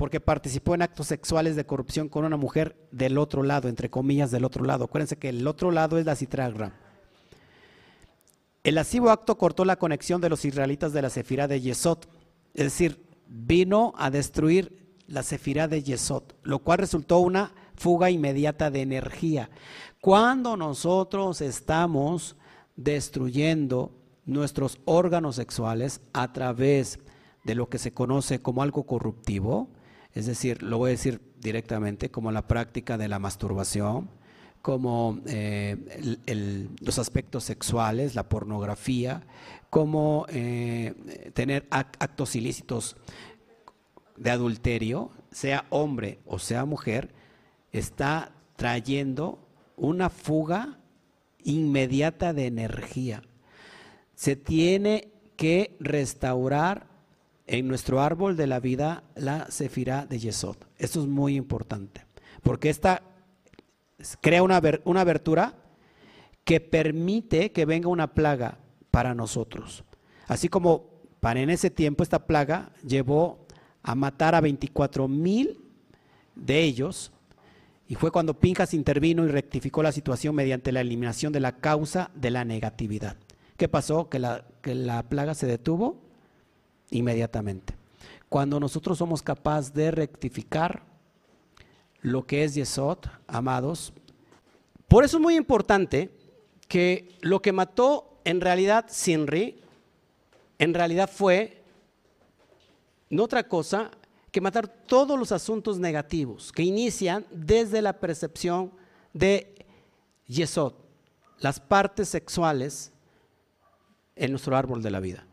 porque participó en actos sexuales de corrupción con una mujer del otro lado, entre comillas del otro lado. Acuérdense que el otro lado es la citragra. El lascivo acto cortó la conexión de los israelitas de la Sefirá de Yesod, es decir, vino a destruir la Sefirá de Yesod, lo cual resultó una fuga inmediata de energía. Cuando nosotros estamos destruyendo nuestros órganos sexuales a través de lo que se conoce como algo corruptivo, es decir, lo voy a decir directamente, como la práctica de la masturbación, como eh, los aspectos sexuales, la pornografía, como eh, tener actos ilícitos de adulterio, sea hombre o sea mujer, está trayendo una fuga inmediata de energía. Se tiene que restaurar en nuestro árbol de la vida la cefirá de Yesod. Esto es muy importante, porque esta crea una, una abertura que permite que venga una plaga para nosotros. Así como para en ese tiempo esta plaga llevó a matar a 24 mil de ellos, y fue cuando Pinjas intervino y rectificó la situación mediante la eliminación de la causa de la negatividad. ¿Qué pasó? Que la, que la plaga se detuvo inmediatamente. Cuando nosotros somos capaces de rectificar lo que es Yesod, amados, por eso es muy importante que lo que mató en realidad Sinri, en realidad fue no otra cosa que matar todos los asuntos negativos que inician desde la percepción de Yesod, las partes sexuales en nuestro árbol de la vida.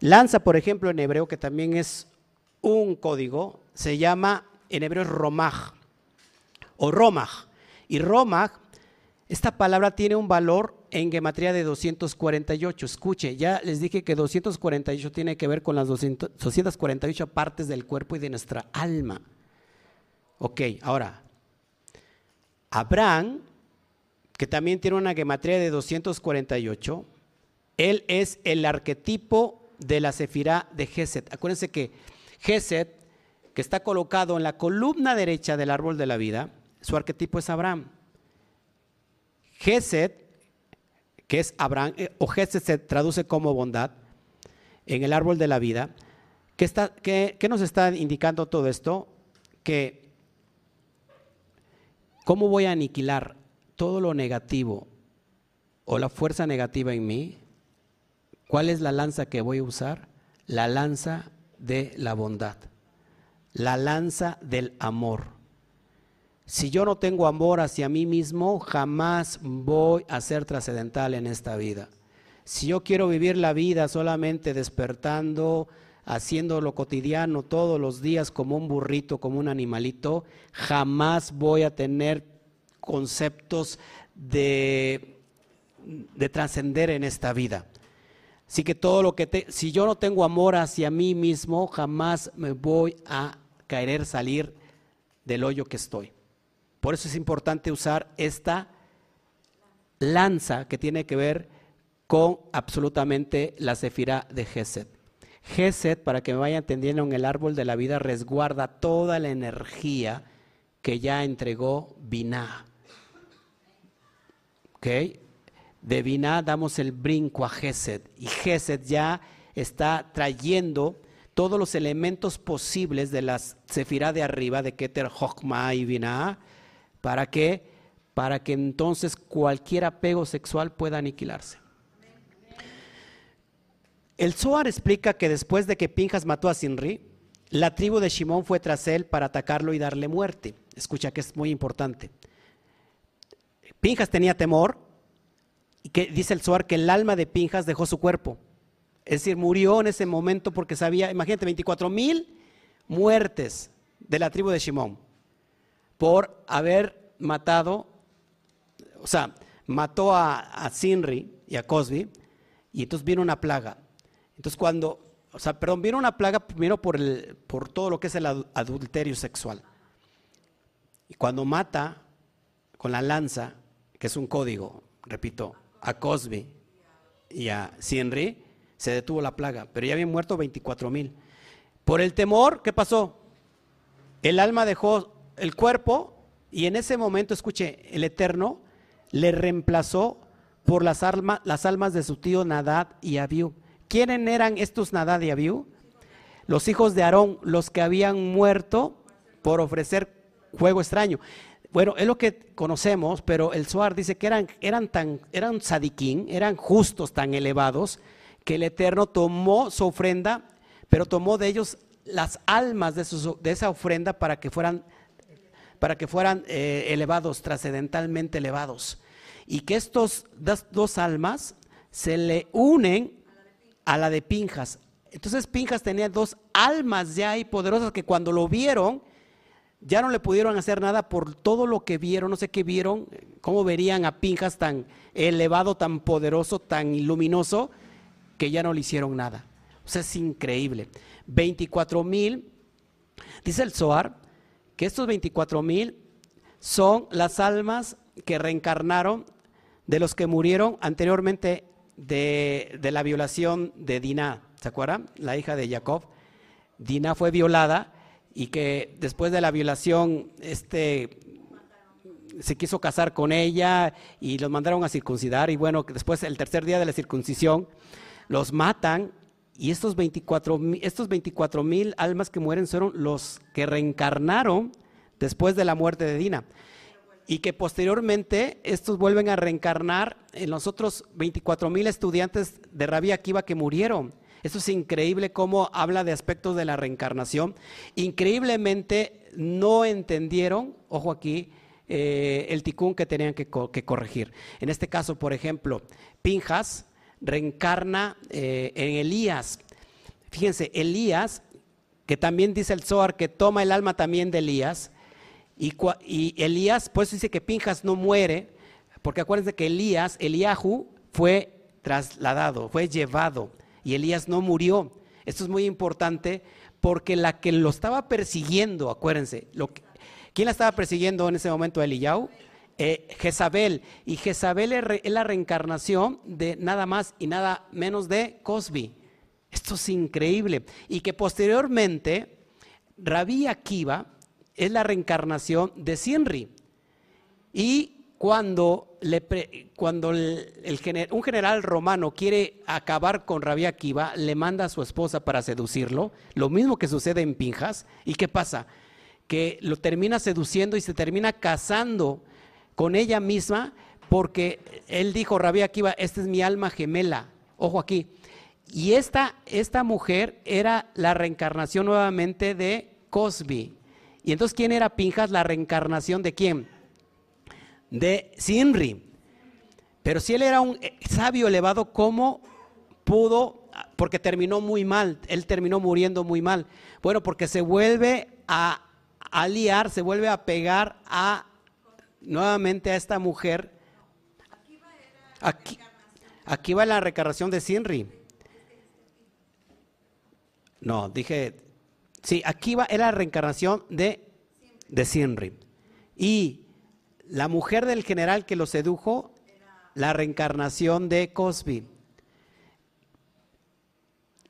Lanza, por ejemplo, en hebreo, que también es un código, se llama, en hebreo romaj o romaj. Y romaj, esta palabra tiene un valor en gematría de 248. Escuche, ya les dije que 248 tiene que ver con las 248 partes del cuerpo y de nuestra alma. Ok, ahora, Abraham, que también tiene una gematría de 248, él es el arquetipo de la Sefirá de Geset. Acuérdense que Geset, que está colocado en la columna derecha del árbol de la vida, su arquetipo es Abraham. Geset, que es Abraham, eh, o Gesed se traduce como bondad, en el árbol de la vida. ¿Qué, está, qué, qué nos está indicando todo esto? Que cómo voy a aniquilar todo lo negativo o la fuerza negativa en mí. ¿Cuál es la lanza que voy a usar? La lanza de la bondad, la lanza del amor. Si yo no tengo amor hacia mí mismo, jamás voy a ser trascendental en esta vida. Si yo quiero vivir la vida solamente despertando, haciendo lo cotidiano todos los días como un burrito, como un animalito, jamás voy a tener conceptos de, de trascender en esta vida. Así que todo lo que te, si yo no tengo amor hacia mí mismo, jamás me voy a querer salir del hoyo que estoy. Por eso es importante usar esta lanza que tiene que ver con absolutamente la cefira de Gesed. Gesed, para que me vaya entendiendo, en el árbol de la vida resguarda toda la energía que ya entregó Binah. ¿Ok? De Binah damos el brinco a Gesed y Gesed ya está trayendo todos los elementos posibles de la cefira de arriba de Keter, Chokmah y Binah ¿Para qué? Para que entonces cualquier apego sexual pueda aniquilarse. El Zohar explica que después de que Pinjas mató a Sinri, la tribu de Shimón fue tras él para atacarlo y darle muerte. Escucha que es muy importante. Pinjas tenía temor y que dice el Zohar que el alma de Pinjas dejó su cuerpo. Es decir, murió en ese momento porque sabía, imagínate, 24 mil muertes de la tribu de Shimón por haber matado, o sea, mató a, Sinri y a Cosby, y entonces vino una plaga. Entonces cuando, o sea, perdón, vino una plaga primero por, el, por todo lo que es el adulterio sexual. Y cuando mata con la lanza, que es un código, repito, a Cosby y a Sinri, se detuvo la plaga, pero ya habían muerto 24 mil. Por el temor, ¿qué pasó? El alma dejó el cuerpo y en ese momento, escuche, el Eterno le reemplazó por las, las almas de su tío Nadad y Abiú. ¿Quiénes eran estos Nadad y Abiú? Los hijos de Aarón, los que habían muerto por ofrecer juego extraño. Bueno, es lo que conocemos, pero el Suar dice que eran, eran tan, eran sadiquín, eran justos tan elevados, que el Eterno tomó su ofrenda, pero tomó de ellos las almas de, de esa ofrenda para que fueran para que fueran eh, elevados, trascendentalmente elevados. Y que estos dos, almas se le unen a la de Pinjas. Entonces Pinjas tenía dos almas ya ahí poderosas que cuando lo vieron, ya no le pudieron hacer nada por todo lo que vieron, no sé qué vieron, cómo verían a Pinjas tan elevado, tan poderoso, tan luminoso, que ya no le hicieron nada. O sea, es increíble. 24 mil, dice el Zohar, que estos 24 mil son las almas que reencarnaron de los que murieron anteriormente de, la violación de Dinah. ¿Se acuerdan? La hija de Jacob. Dinah fue violada y que después de la violación este, se quiso casar con ella y los mandaron a circuncidar y bueno, después el tercer día de la circuncisión los matan y estos 24 estos mil almas que mueren fueron los que reencarnaron después de la muerte de Dina. Y que posteriormente estos vuelven a reencarnar en los otros 24 mil estudiantes de Rabbi Akiva que murieron. Eso es increíble cómo habla de aspectos de la reencarnación. Increíblemente no entendieron, ojo aquí, eh, el ticún que tenían que, corregir. En este caso, por ejemplo, Pinjas reencarna eh, en Elías. Fíjense, Elías, que también dice el Zohar que toma el alma también de Elías, y, Elías, pues dice que Pinjas no muere, porque acuérdense que Elías, Eliahu, fue trasladado, fue llevado, y Elías no murió. Esto es muy importante porque la que lo estaba persiguiendo, acuérdense, lo ¿quién la estaba persiguiendo en ese momento Eliyahu? Eh, Jezabel. Y Jezabel es, la reencarnación de nada más y nada menos de Cosby. Esto es increíble. Y que posteriormente Rabí Akiva es la reencarnación de Sinri. Y cuando, le cuando un general romano quiere acabar con Rabia Akiva, le manda a su esposa para seducirlo, lo mismo que sucede en Pinjas, ¿y qué pasa? Que lo termina seduciendo y se termina casando con ella misma porque él dijo, Rabia Akiva, esta es mi alma gemela, ojo aquí, y esta, esta mujer era la reencarnación nuevamente de Cosby. Y entonces, ¿quién era Pinjas? La reencarnación de quién? De Sinri. Pero si él era un sabio elevado, ¿cómo pudo? Porque terminó muy mal, él terminó muriendo muy mal. Bueno, porque se vuelve a aliar, se vuelve a pegar a nuevamente a esta mujer. Aquí, va la reencarnación de Sinri. No, dije, sí, aquí va, era la reencarnación de, de Sinri. Y la mujer del general que lo sedujo, la reencarnación de Cosby.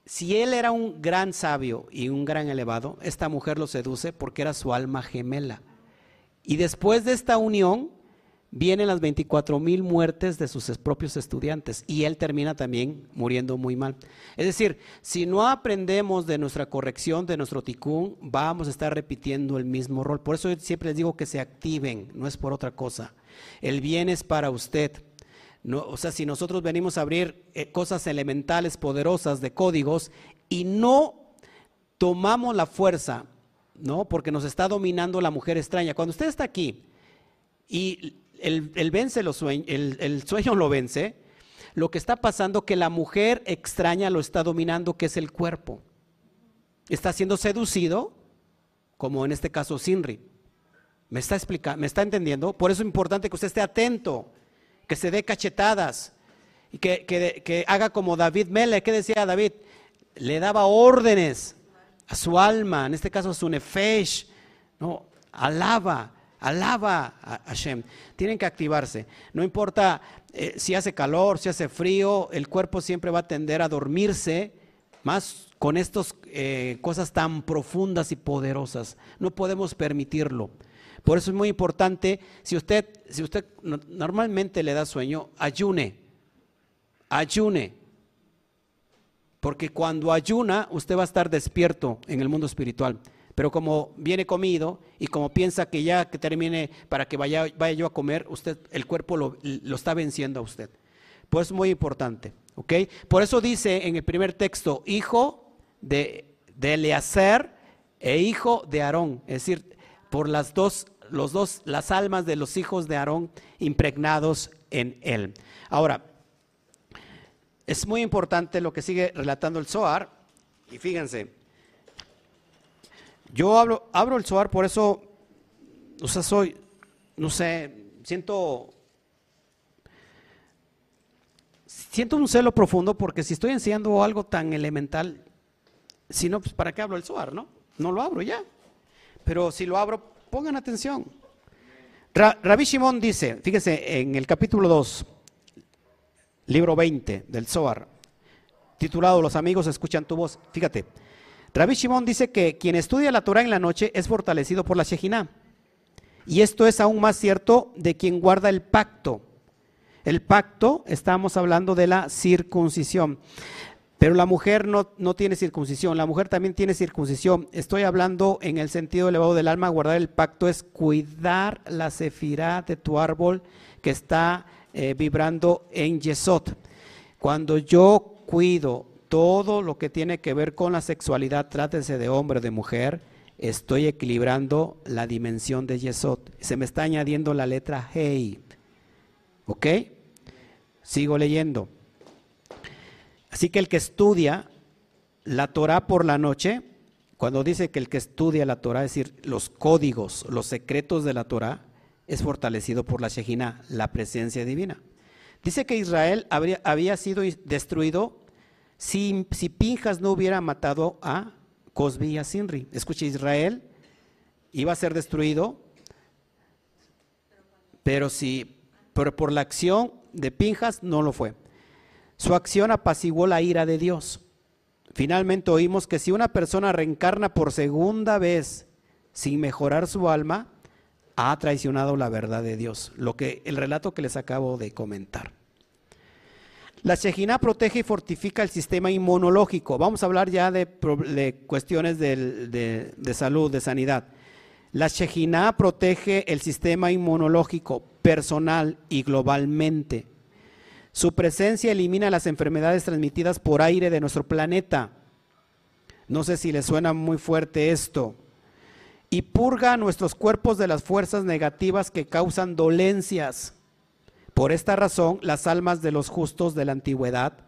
Si él era un gran sabio y un gran elevado, esta mujer lo seduce porque era su alma gemela. Y después de esta unión, vienen las 24 mil muertes de sus propios estudiantes y él termina también muriendo muy mal. Es decir, si no aprendemos de nuestra corrección, de nuestro ticún, vamos a estar repitiendo el mismo rol. Por eso siempre les digo que se activen, no es por otra cosa. El bien es para usted. O sea, si nosotros venimos a abrir eh, cosas elementales, poderosas de códigos y no tomamos la fuerza, ¿no? Porque nos está dominando la mujer extraña. Cuando usted está aquí y el, vence los el, sueño lo vence, lo que está pasando que la mujer extraña lo está dominando, que es el cuerpo. Está siendo seducido, como en este caso Sinri. ¿Me está explicando? ¿Me está entendiendo? Por eso es importante que usted esté atento, que se dé cachetadas y que, que haga como David Mele. ¿Qué decía David? Le daba órdenes a su alma, en este caso a su nefesh, ¿no? Alaba, Alaba a Hashem. Tienen que activarse. No importa eh, si hace calor, si hace frío, el cuerpo siempre va a tender a dormirse, más con estas eh, cosas tan profundas y poderosas. No podemos permitirlo. Por eso es muy importante, si usted, si usted normalmente le da sueño, ayune. Ayune. Porque cuando ayuna, usted va a estar despierto en el mundo espiritual pero como viene comido y como piensa que ya que termine para que vaya, vaya yo a comer, usted, el cuerpo lo, está venciendo a usted. Pues es muy importante, ¿ok? Por eso dice en el primer texto, hijo de, de Eleazar e hijo de Aarón, es decir, por las dos, los dos, las almas de los hijos de Aarón impregnados en él. Ahora, es muy importante lo que sigue relatando el Zohar, y fíjense, yo abro, el Zohar, por eso, o sea, soy, no sé, siento, siento un celo profundo porque si estoy enseñando algo tan elemental, si no, pues ¿para qué hablo el Zohar, no? No lo abro ya. Pero si lo abro, pongan atención. Rabbi Shimon dice, fíjense, en el capítulo 2, libro 20 del Zohar, titulado Los amigos escuchan tu voz, fíjate. Rabbi Shimon dice que quien estudia la Torah en la noche es fortalecido por la Shejinah. Y esto es aún más cierto de quien guarda el pacto. El pacto, estamos hablando de la circuncisión. Pero la mujer no, no, tiene circuncisión, la mujer también tiene circuncisión. Estoy hablando en el sentido elevado del alma, guardar el pacto es cuidar la sefirá de tu árbol que está eh, vibrando en Yesod. Cuando yo cuido todo lo que tiene que ver con la sexualidad, trátese de hombre o de mujer, estoy equilibrando la dimensión de Yesod. Se me está añadiendo la letra Hey. ¿Ok? Sigo leyendo. Así que el que estudia la Torah por la noche, cuando dice que el que estudia la Torah, es decir, los códigos, los secretos de la Torah, es fortalecido por la Shejina, la presencia divina. Dice que Israel habría, había sido destruido si, Pinjas no hubiera matado a Cosbi y a Sinri. Escuche, Israel iba a ser destruido, pero si pero por la acción de Pinjas no lo fue. Su acción apaciguó la ira de Dios. Finalmente oímos que si una persona reencarna por segunda vez sin mejorar su alma, ha traicionado la verdad de Dios, lo que el relato que les acabo de comentar. La Shejina protege y fortifica el sistema inmunológico. Vamos a hablar ya de, cuestiones de, salud, de sanidad. La Shejina protege el sistema inmunológico personal y globalmente. Su presencia elimina las enfermedades transmitidas por aire de nuestro planeta. No sé si les suena muy fuerte esto. Y purga nuestros cuerpos de las fuerzas negativas que causan dolencias. Por esta razón, las almas de los justos de la antigüedad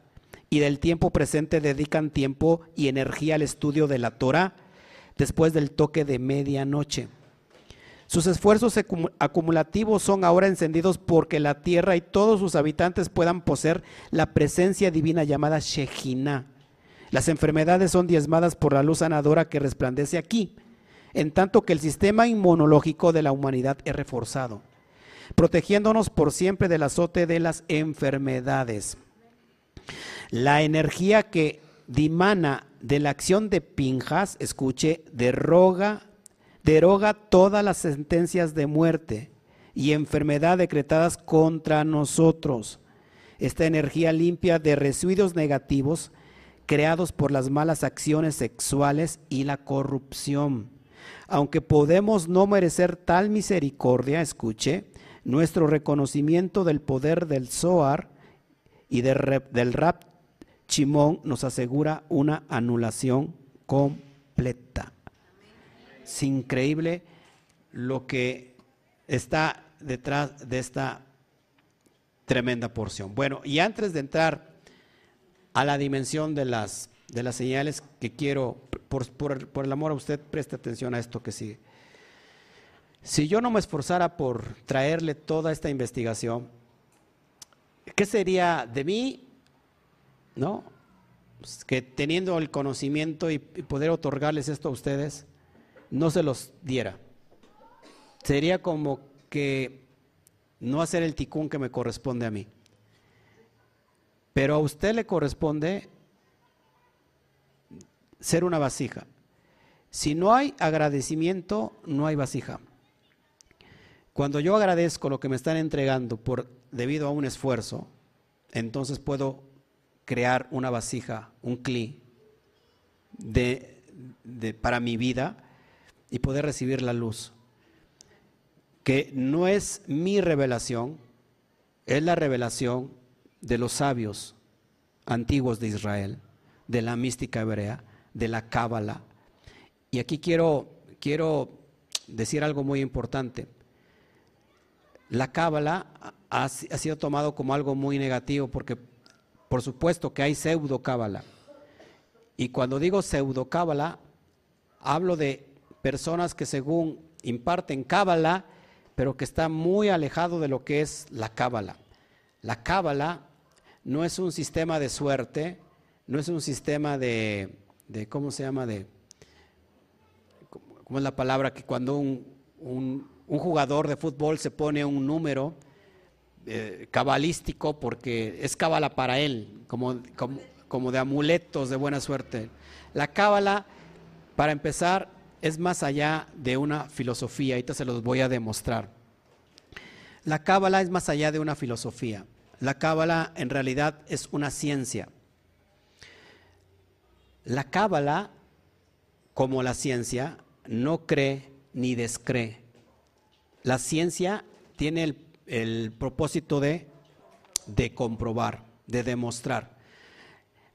y del tiempo presente dedican tiempo y energía al estudio de la Torah después del toque de medianoche. Sus esfuerzos acumulativos son ahora encendidos porque la tierra y todos sus habitantes puedan poseer la presencia divina llamada Shejina. Las enfermedades son diezmadas por la luz sanadora que resplandece aquí, en tanto que el sistema inmunológico de la humanidad es reforzado protegiéndonos por siempre del azote de las enfermedades. La energía que dimana de la acción de Pinjas, escuche, deroga, deroga todas las sentencias de muerte y enfermedad decretadas contra nosotros. Esta energía limpia de residuos negativos creados por las malas acciones sexuales y la corrupción. Aunque podemos no merecer tal misericordia, escuche, nuestro reconocimiento del poder del Zohar y del rap chimón nos asegura una anulación completa. Es increíble lo que está detrás de esta tremenda porción. Bueno, y antes de entrar a la dimensión de las, de las señales que quiero, por, por el amor a usted, preste atención a esto que sigue. Si yo no me esforzara por traerle toda esta investigación, ¿qué sería de mí? ¿No? Pues que teniendo el conocimiento y poder otorgarles esto a ustedes, no se los diera. Sería como que no hacer el ticún que me corresponde a mí. Pero a usted le corresponde ser una vasija. Si no hay agradecimiento, no hay vasija. Cuando yo agradezco lo que me están entregando por debido a un esfuerzo, entonces puedo crear una vasija, un cli de, para mi vida y poder recibir la luz. Que no es mi revelación, es la revelación de los sabios antiguos de Israel, de la mística hebrea, de la cábala. Y aquí quiero, quiero decir algo muy importante la cábala ha, sido tomado como algo muy negativo porque por supuesto que hay pseudo cábala. Y cuando digo pseudo cábala, hablo de personas que según imparten cábala, pero que está muy alejado de lo que es la cábala. La cábala no es un sistema de suerte, no es un sistema de, de ¿cómo se llama? De, ¿cómo es la palabra? Que cuando un un jugador de fútbol se pone un número eh, cabalístico porque es cábala para él, como, como, de amuletos de buena suerte. La cábala, para empezar, es más allá de una filosofía, ahorita se los voy a demostrar. La cábala es más allá de una filosofía. La cábala en realidad es una ciencia. La cábala, como la ciencia, no cree ni descree. La ciencia tiene el, propósito de, de comprobar, de demostrar.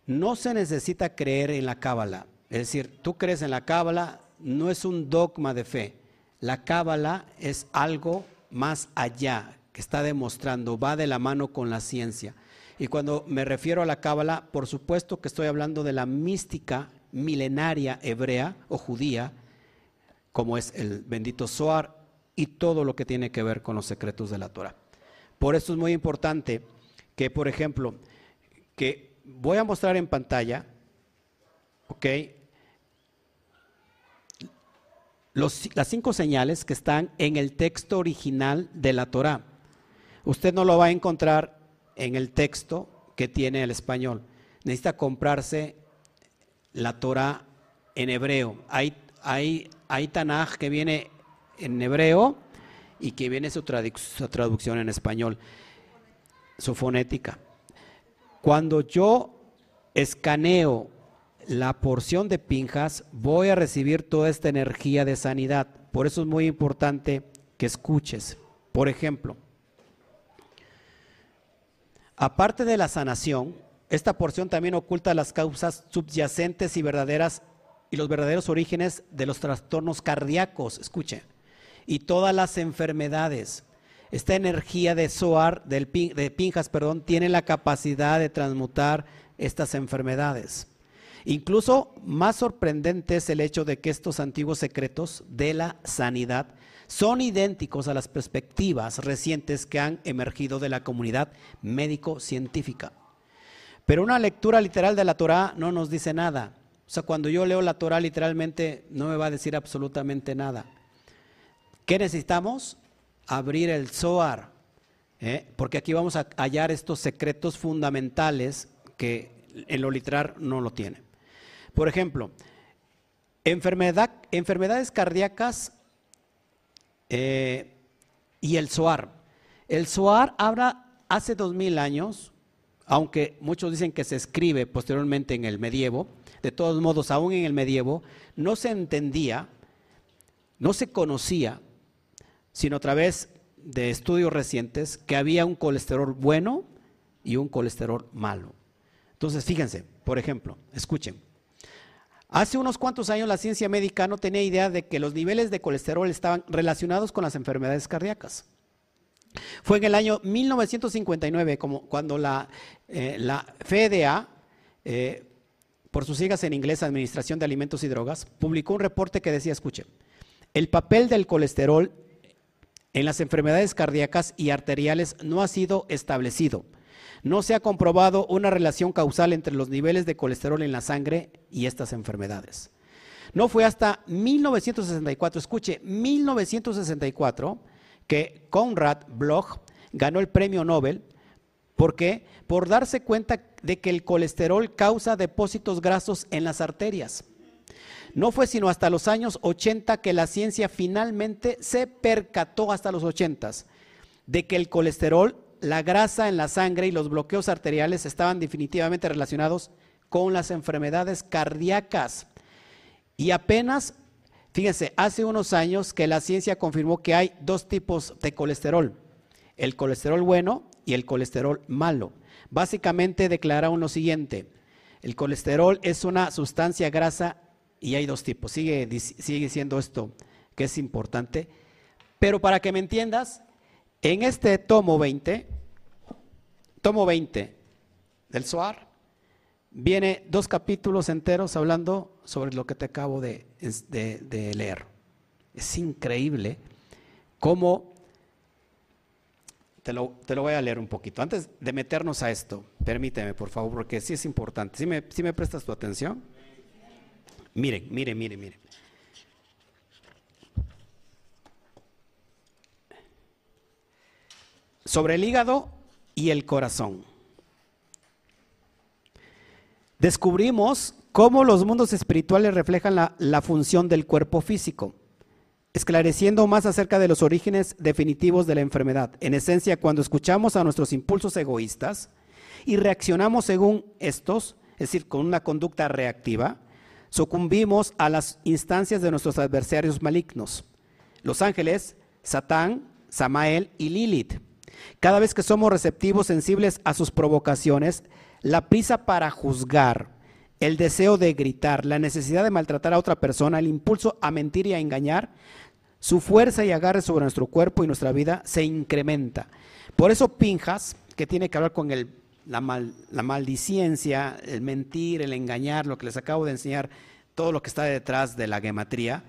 No se necesita creer en la cábala. Es decir, tú crees en la cábala, no es un dogma de fe. La cábala es algo más allá que está demostrando, va de la mano con la ciencia. Y cuando me refiero a la cábala, por supuesto que estoy hablando de la mística milenaria hebrea o judía, como es el bendito Zohar y todo lo que tiene que ver con los secretos de la Torah. Por eso es muy importante que, por ejemplo, que voy a mostrar en pantalla, ¿ok? las cinco señales que están en el texto original de la Torah. Usted no lo va a encontrar en el texto que tiene el español. Necesita comprarse la Torah en hebreo. Hay, hay, hay Tanaj que viene en hebreo y que viene su, su traducción en español, su fonética. Cuando yo escaneo la porción de Pinjas, voy a recibir toda esta energía de sanidad. Por eso es muy importante que escuches. Por ejemplo, aparte de la sanación, esta porción también oculta las causas subyacentes y verdaderas y los verdaderos orígenes de los trastornos cardíacos, escuche, y todas las enfermedades. Esta energía de Soar, de Pinjas, perdón, tiene la capacidad de transmutar estas enfermedades. Incluso más sorprendente es el hecho de que estos antiguos secretos de la sanidad son idénticos a las perspectivas recientes que han emergido de la comunidad médico-científica. Pero una lectura literal de la Torah no nos dice nada. O sea, cuando yo leo la Torah literalmente no me va a decir absolutamente nada. ¿Qué necesitamos? Abrir el Zohar, ¿eh? porque aquí vamos a hallar estos secretos fundamentales que en lo literal no lo tiene. Por ejemplo, enfermedad, enfermedades cardíacas eh, y el SOAR. El SOAR habla hace dos mil años, aunque muchos dicen que se escribe posteriormente en el medievo, de todos modos, aún en el medievo, no se entendía, no se conocía, sino a través de estudios recientes, que había un colesterol bueno y un colesterol malo. Entonces, fíjense, por ejemplo, escuchen, Hace unos cuantos años la ciencia médica no tenía idea de que los niveles de colesterol estaban relacionados con las enfermedades cardíacas. Fue en el año 1959 como cuando la, eh, la FDA, eh, por sus siglas en inglés, Administración de Alimentos y Drogas, publicó un reporte que decía, escuche, el papel del colesterol en las enfermedades cardíacas y arteriales no ha sido establecido no se ha comprobado una relación causal entre los niveles de colesterol en la sangre y estas enfermedades. No fue hasta 1964, escuche, 1964, que Conrad Bloch ganó el premio Nobel. ¿Por qué? Por darse cuenta de que el colesterol causa depósitos grasos en las arterias. No fue sino hasta los años 80 que la ciencia finalmente se percató hasta los 80 de que el colesterol la grasa en la sangre y los bloqueos arteriales estaban definitivamente relacionados con las enfermedades cardíacas. Y apenas, fíjense, hace unos años que la ciencia confirmó que hay dos tipos de colesterol, el colesterol bueno y el colesterol malo. Básicamente declararon lo siguiente, el colesterol es una sustancia grasa y hay dos tipos, sigue, sigue diciendo esto que es importante, pero para que me entiendas, en este tomo 20, tomo 20 del Soar, viene dos capítulos enteros hablando sobre lo que te acabo de, leer. Es increíble cómo, te lo, te lo, voy a leer un poquito. Antes de meternos a esto, permíteme por favor, porque sí es importante. Si me, si me prestas tu atención? Miren, miren, miren, miren. sobre el hígado y el corazón. Descubrimos cómo los mundos espirituales reflejan la, función del cuerpo físico, esclareciendo más acerca de los orígenes definitivos de la enfermedad. En esencia, cuando escuchamos a nuestros impulsos egoístas y reaccionamos según estos, es decir, con una conducta reactiva, sucumbimos a las instancias de nuestros adversarios malignos, los ángeles, Satán, Samael y Lilith. Cada vez que somos receptivos, sensibles a sus provocaciones, la prisa para juzgar, el deseo de gritar, la necesidad de maltratar a otra persona, el impulso a mentir y a engañar, su fuerza y agarre sobre nuestro cuerpo y nuestra vida se incrementa. Por eso Pinjas, que tiene que hablar con la, maldiciencia, el mentir, el engañar, lo que les acabo de enseñar, todo lo que está detrás de la gematría,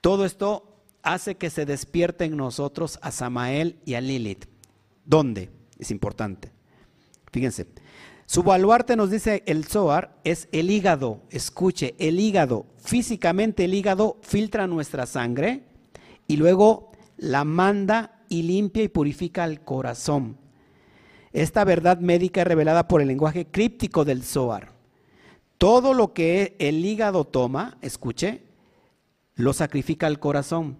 todo esto hace que se despierte en nosotros a Samael y a Lilith. ¿Dónde? Es importante. Fíjense. Su baluarte nos dice el Zohar es el hígado. Escuche, el hígado. Físicamente el hígado filtra nuestra sangre y luego la manda y limpia y purifica el corazón. Esta verdad médica es revelada por el lenguaje críptico del Zohar. Todo lo que el hígado toma, escuche, lo sacrifica al corazón,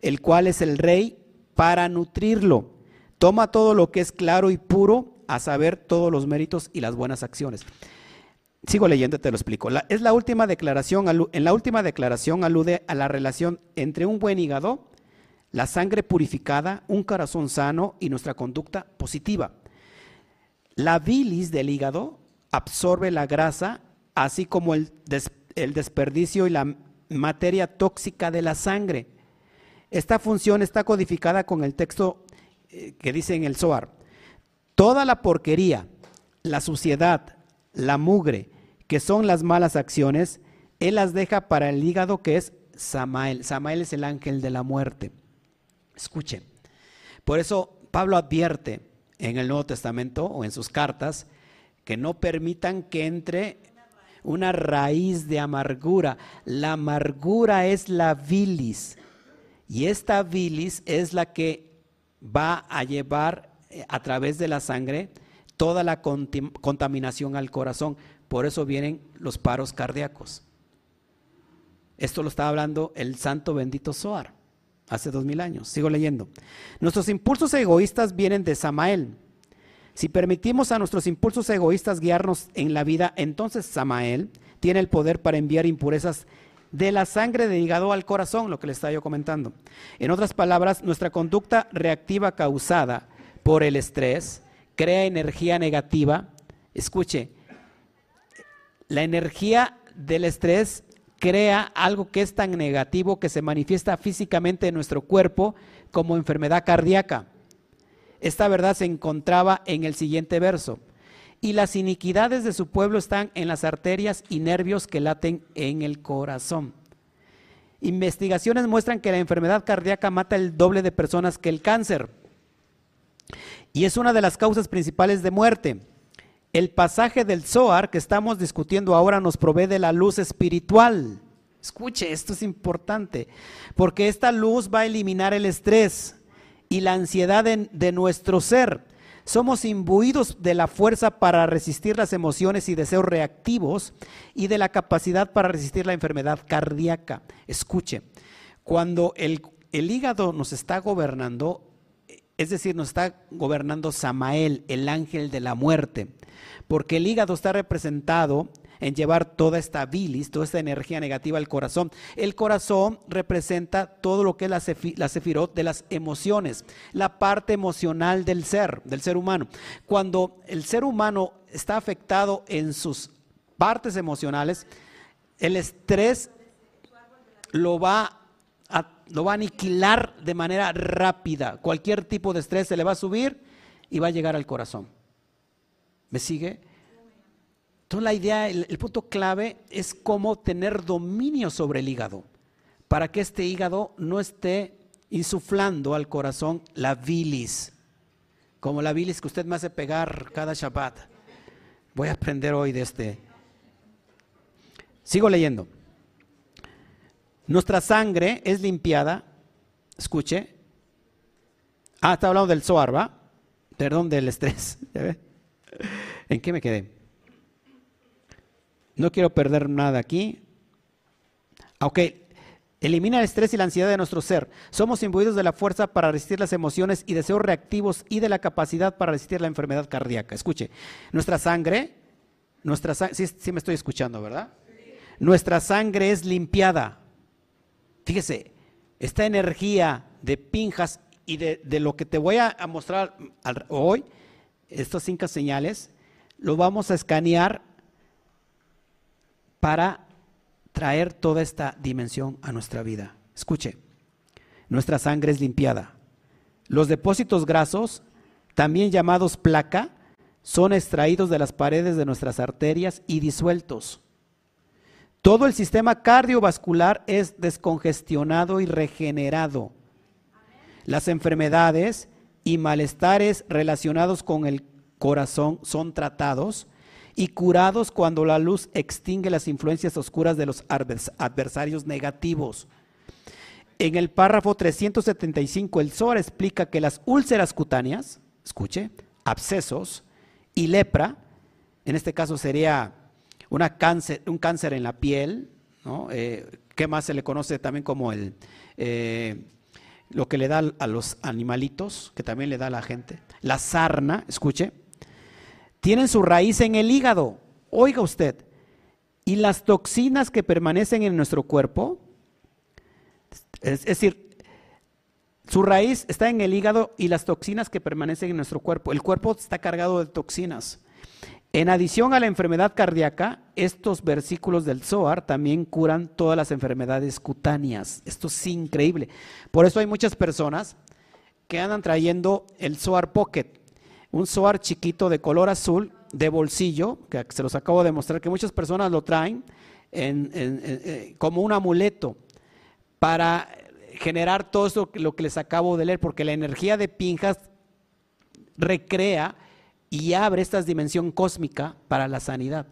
el cual es el rey para nutrirlo. Toma todo lo que es claro y puro, a saber todos los méritos y las buenas acciones. Sigo leyendo, te lo explico. es la última declaración, en la última declaración alude a la relación entre un buen hígado, la sangre purificada, un corazón sano y nuestra conducta positiva. La bilis del hígado absorbe la grasa, así como el, el desperdicio y la materia tóxica de la sangre. Esta función está codificada con el texto que dice en el Zohar. Toda la porquería, la suciedad, la mugre, que son las malas acciones, Él las deja para el hígado que es Samael. Samael es el ángel de la muerte. Escuche. Por eso Pablo advierte en el Nuevo Testamento o en sus cartas que no permitan que entre una raíz de amargura. La amargura es la bilis. Y esta bilis es la que va a llevar eh, a través de la sangre toda la contaminación al corazón. Por eso vienen los paros cardíacos. Esto lo estaba hablando el santo bendito Zoar hace dos mil años. Sigo leyendo. Nuestros impulsos egoístas vienen de Samael. Si permitimos a nuestros impulsos egoístas guiarnos en la vida, entonces Samael tiene el poder para enviar impurezas de la sangre de al corazón, lo que le estaba yo comentando. En otras palabras, nuestra conducta reactiva causada por el estrés crea energía negativa. Escuche, la energía del estrés crea algo que es tan negativo que se manifiesta físicamente en nuestro cuerpo como enfermedad cardíaca. Esta verdad se encontraba en el siguiente verso. Y las iniquidades de su pueblo están en las arterias y nervios que laten en el corazón. Investigaciones muestran que la enfermedad cardíaca mata el doble de personas que el cáncer. Y es una de las causas principales de muerte. El pasaje del Zohar que estamos discutiendo ahora nos provee de la luz espiritual. Escuche, esto es importante, porque esta luz va a eliminar el estrés, y la ansiedad de, nuestro ser. Somos imbuidos de la fuerza para resistir las emociones y deseos reactivos y de la capacidad para resistir la enfermedad cardíaca. Escuche, cuando el, el hígado nos está gobernando, es decir, nos está gobernando Samael, el ángel de la muerte, porque el hígado está representado en llevar toda esta bilis, toda esta energía negativa al corazón. El corazón representa todo lo que es la, sefirot de las emociones, la parte emocional del ser, del ser humano. Cuando el ser humano está afectado en sus partes emocionales, el estrés lo va a, lo va aniquilar de manera rápida. Cualquier tipo de estrés se le va a subir y va a llegar al corazón. ¿Me sigue? Entonces la idea, el, punto clave es cómo tener dominio sobre el hígado, para que este hígado no esté insuflando al corazón la bilis, como la bilis que usted me hace pegar cada Shabbat. Voy a aprender hoy de este. Sigo leyendo. Nuestra sangre es limpiada, escuche. Ah, está hablando del Zohar, ¿va? Perdón, del estrés. ¿En qué me quedé? No quiero perder nada aquí. Ok, elimina el estrés y la ansiedad de nuestro ser. Somos imbuidos de la fuerza para resistir las emociones y deseos reactivos y de la capacidad para resistir la enfermedad cardíaca. Escuche, nuestra sangre, nuestra sí, sí me estoy escuchando, ¿verdad? Nuestra sangre es limpiada. Fíjese, esta energía de pinjas y de, de lo que te voy a, mostrar hoy, estas cinco señales, lo vamos a escanear para traer toda esta dimensión a nuestra vida. Escuche, nuestra sangre es limpiada. Los depósitos grasos, también llamados placa, son extraídos de las paredes de nuestras arterias y disueltos. Todo el sistema cardiovascular es descongestionado y regenerado. Las enfermedades y malestares relacionados con el corazón son tratados y curados cuando la luz extingue las influencias oscuras de los adversarios negativos. En el párrafo 375, el Zohar explica que las úlceras cutáneas, escuche, abscesos y lepra, en este caso sería un cáncer en la piel, ¿no? Eh, ¿qué más se le conoce también como el, eh, lo que le da a los animalitos, que también le da a la gente. La sarna, escuche, tienen su raíz en el hígado. Oiga usted, y las toxinas que permanecen en nuestro cuerpo, es, decir, su raíz está en el hígado y las toxinas que permanecen en nuestro cuerpo. El cuerpo está cargado de toxinas. En adición a la enfermedad cardíaca, estos versículos del Zohar también curan todas las enfermedades cutáneas. Esto es increíble. Por eso hay muchas personas que andan trayendo el Zohar Pocket, un Zohar chiquito de color azul de bolsillo, que se los acabo de mostrar, que muchas personas lo traen eh, como un amuleto para generar todo lo que les acabo de leer, porque la energía de Pinjas recrea y abre esta dimensión cósmica para la sanidad.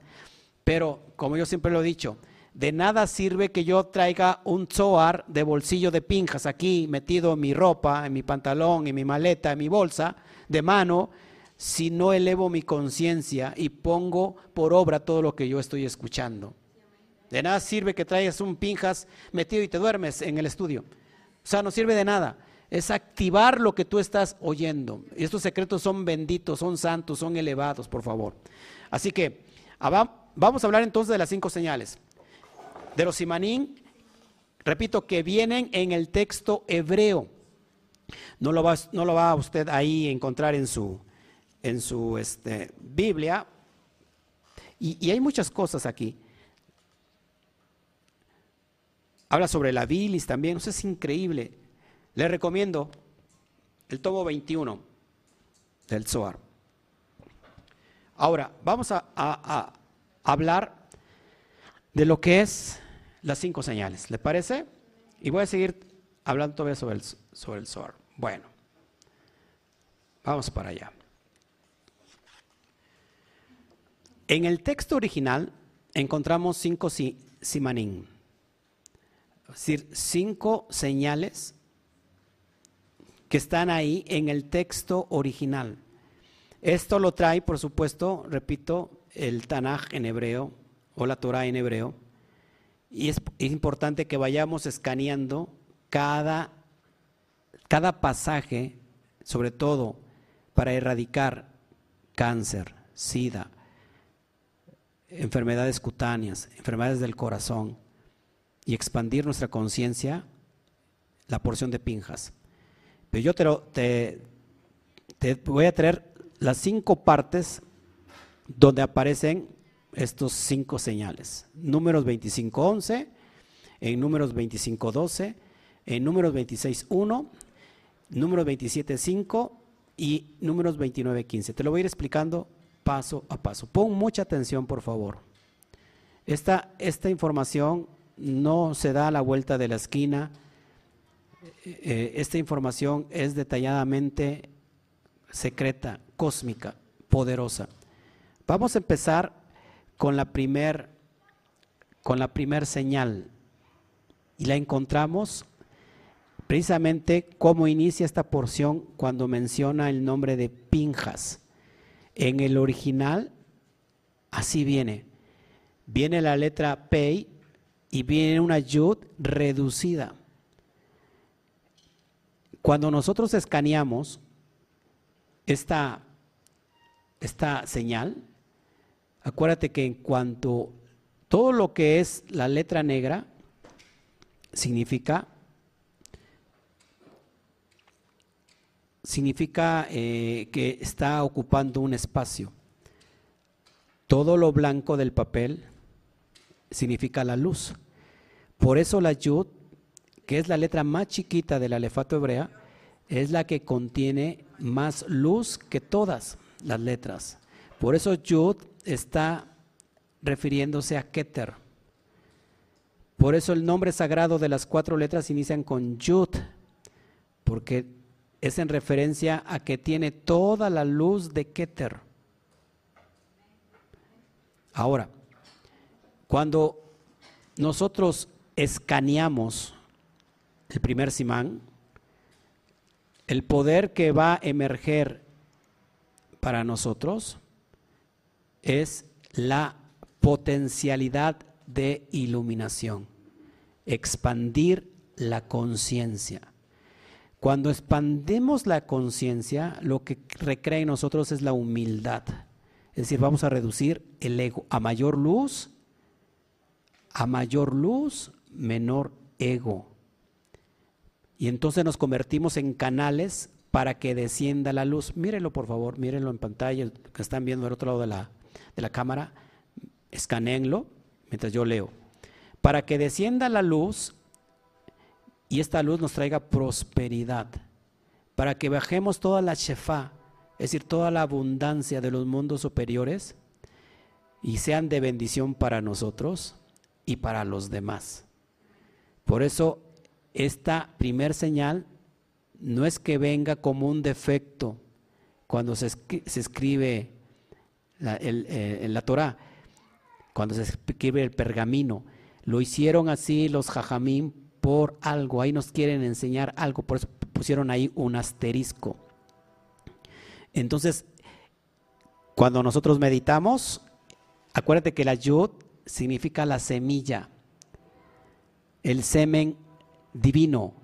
Pero, como yo siempre lo he dicho, de nada sirve que yo traiga un zoar de bolsillo de pinjas aquí metido en mi ropa, en mi pantalón, en mi maleta, en mi bolsa de mano, si no elevo mi conciencia y pongo por obra todo lo que yo estoy escuchando. De nada sirve que traigas un pinjas metido y te duermes en el estudio. O sea, no sirve de nada es activar lo que tú estás oyendo. Y estos secretos son benditos, son santos, son elevados, por favor. Así que vamos a hablar entonces de las cinco señales. De los simanín, repito, que vienen en el texto hebreo. No lo va, no lo va usted ahí a encontrar en su, en su este, Biblia. Y, hay muchas cosas aquí. Habla sobre la bilis también, es increíble. Le recomiendo el tomo 21 del Zohar. Ahora, vamos a, hablar de lo que es las cinco señales. ¿Le parece? Y voy a seguir hablando todavía sobre el, sobre el. Bueno, vamos para allá. En el texto original encontramos cinco simanín, es decir, cinco señales que están ahí en el texto original. Esto lo trae, por supuesto, repito, el Tanaj en hebreo o la Torah en hebreo. Y es, importante que vayamos escaneando cada, cada pasaje, sobre todo para erradicar cáncer, sida, enfermedades cutáneas, enfermedades del corazón y expandir nuestra conciencia, la porción de pinjas. Pero yo te, te, voy a traer las cinco partes donde aparecen estos cinco señales. Números 25.11, en números 25.12, en números 26.1, números 27.5 y números 29.15. Te lo voy a ir explicando paso a paso. Pon mucha atención, por favor. Esta, esta información no se da a la vuelta de la esquina eh, esta información es detalladamente secreta, cósmica, poderosa. Vamos a empezar con la primer con la primer señal y la encontramos precisamente cómo inicia esta porción cuando menciona el nombre de Pinjas. En el original así viene. Viene la letra Pei y viene una yud reducida. Cuando nosotros escaneamos esta, esta señal, acuérdate que en cuanto todo lo que es la letra negra significa significa eh, que está ocupando un espacio. Todo lo blanco del papel significa la luz. Por eso la yud que es la letra más chiquita del alefato hebrea, es la que contiene más luz que todas las letras. Por eso Yud está refiriéndose a Keter. Por eso el nombre sagrado de las cuatro letras inician con Yud, porque es en referencia a que tiene toda la luz de Keter. Ahora, cuando nosotros escaneamos el primer simán, el poder que va a emerger para nosotros es la potencialidad de iluminación, expandir la conciencia. Cuando expandemos la conciencia, lo que recrea en nosotros es la humildad. Es decir, vamos a reducir el ego a mayor luz, a mayor luz, menor ego. Y entonces nos convertimos en canales para que descienda la luz. Mírenlo, por favor, mírenlo en pantalla, que están viendo del otro lado de la, de la cámara. Escaneenlo mientras yo leo. Para que descienda la luz y esta luz nos traiga prosperidad. Para que bajemos toda la shefa, es decir, toda la abundancia de los mundos superiores y sean de bendición para nosotros y para los demás. Por eso, esta primer señal no es que venga como un defecto cuando se, escribe eh, en la Torah, cuando se escribe el pergamino. Lo hicieron así los jajamín por algo, ahí nos quieren enseñar algo, por eso pusieron ahí un asterisco. Entonces, cuando nosotros meditamos, acuérdate que la yud significa la semilla, el semen divino.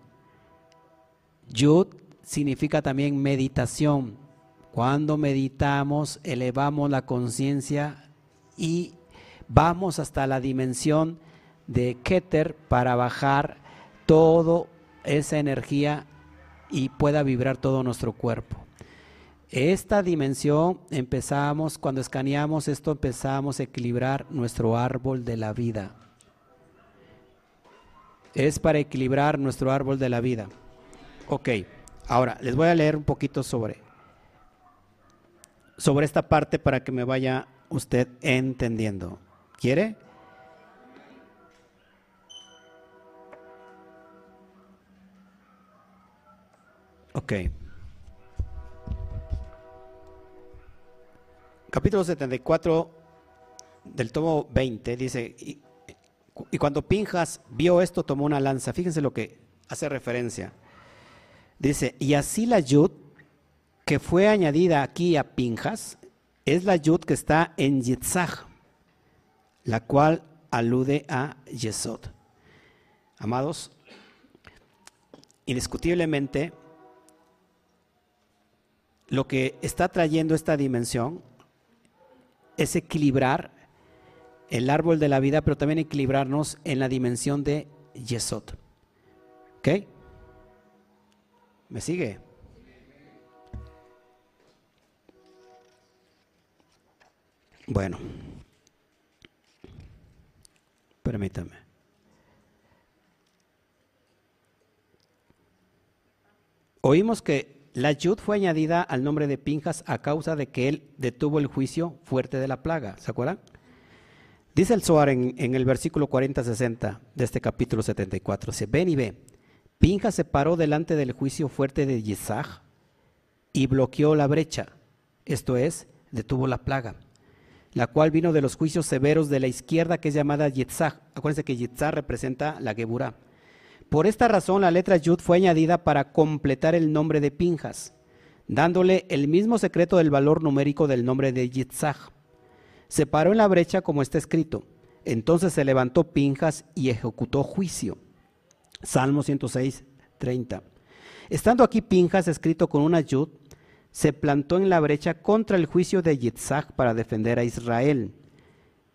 Yud significa también meditación. Cuando meditamos, elevamos la conciencia y vamos hasta la dimensión de Keter para bajar toda esa energía y pueda vibrar todo nuestro cuerpo. Esta dimensión empezamos, cuando escaneamos esto, empezamos a equilibrar nuestro árbol de la vida. Es para equilibrar nuestro árbol de la vida. Ok, ahora les voy a leer un poquito sobre, sobre esta parte para que me vaya usted entendiendo. ¿Quiere? Ok. Capítulo 74 del tomo 20 dice, y, cuando Pinjas vio esto tomó una lanza, fíjense lo que hace referencia. Dice, y así la yud que fue añadida aquí a Pinjas es la yud que está en Yitzhak, la cual alude a Yesod. Amados, indiscutiblemente, lo que está trayendo esta dimensión es equilibrar el árbol de la vida, pero también equilibrarnos en la dimensión de Yesod. ¿Ok? ¿Me sigue? Bueno. Permítame. Oímos que la Yud fue añadida al nombre de Pinjas a causa de que él detuvo el juicio fuerte de la plaga. ¿Se acuerdan? Dice el Zohar en, el versículo 40-60 de este capítulo 74. Dice, ven y ve. Pinjas se paró delante del juicio fuerte de Yisaj y bloqueó la brecha. Esto es, detuvo la plaga la cual vino de los juicios severos de la izquierda que es llamada Yitzhak. Acuérdense que Yitzhak representa la Geburah. Por esta razón la letra Yud fue añadida para completar el nombre de Pinjas, dándole el mismo secreto del valor numérico del nombre de Yitzhak. Se paró en la brecha como está escrito. Entonces se levantó Pinjas y ejecutó juicio. Salmo 106, 30. Estando aquí Pinjas escrito con una Yud, se plantó en la brecha contra el juicio de Yitzhak para defender a Israel,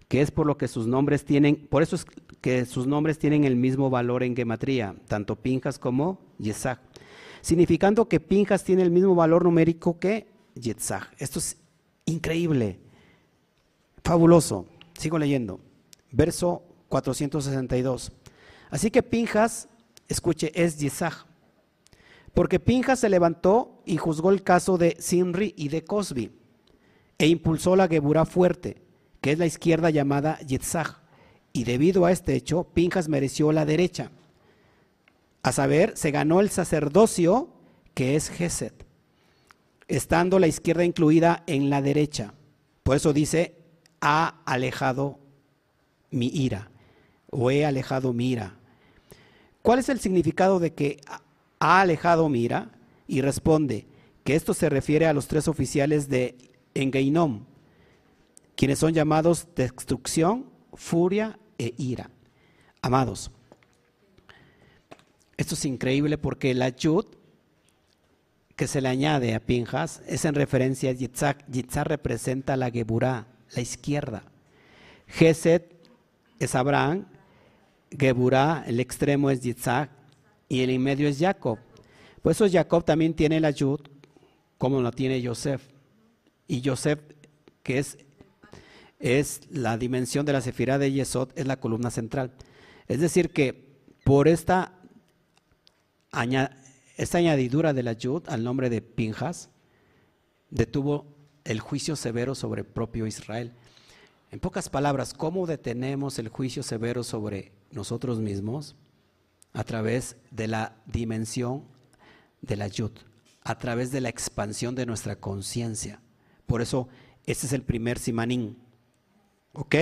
que es por lo que sus nombres tienen, por eso es que sus nombres tienen el mismo valor en gematría, tanto Pinjas como Yitzhak, significando que Pinjas tiene el mismo valor numérico que Yitzhak. Esto es increíble, fabuloso. Sigo leyendo. Verso 462. Así que Pinjas, escuche, es Yitzhak porque Pinjas se levantó y juzgó el caso de Sinri y de Cosby e impulsó la Geburá fuerte, que es la izquierda llamada Yitzhak. Y debido a este hecho, Pinjas mereció la derecha. A saber, se ganó el sacerdocio que es Geset, estando la izquierda incluida en la derecha. Por eso dice, ha alejado mi ira, o he alejado mi ira. ¿Cuál es el significado de que ha alejado Mira y responde que esto se refiere a los tres oficiales de Engeinom, quienes son llamados destrucción, furia e ira. Amados, esto es increíble porque la Yud que se le añade a Pinjas es en referencia a Yitzhak. Yitzhak representa la Geburá, la izquierda. Geset es Abraham, Geburá, el extremo es Yitzhak y el en medio es Jacob. Por eso Jacob también tiene la Yud, como la tiene Yosef. Y Yosef, que es, es la dimensión de la sefirá de Yesod, es la columna central. Es decir, que por esta, esta añadidura de la Yud al nombre de Pinjas, detuvo el juicio severo sobre el propio Israel. En pocas palabras, ¿cómo detenemos el juicio severo sobre nosotros mismos? A través de la dimensión de la yud, a través de la expansión de nuestra conciencia. Por eso, este es el primer simanín. ¿Ok?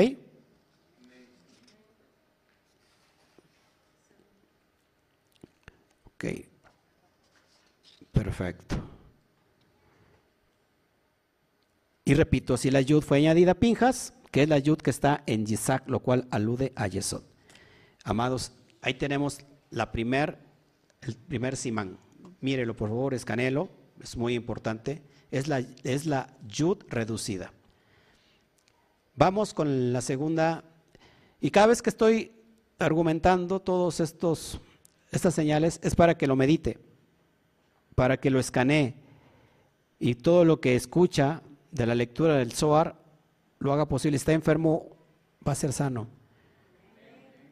Ok. Perfecto. Y repito, si la yud fue añadida a Pinjas, que es la yud que está en Yisak, lo cual alude a Yesod. Amados, ahí tenemos la primer, el primer simán. Mírelo, por favor, escanelo, es muy importante. Es la, es la yud reducida. Vamos con la segunda. Y cada vez que estoy argumentando todos estos estas señales es para que lo medite, para que lo escanee y todo lo que escucha de la lectura del Zohar lo haga posible. Está enfermo, va a ser sano.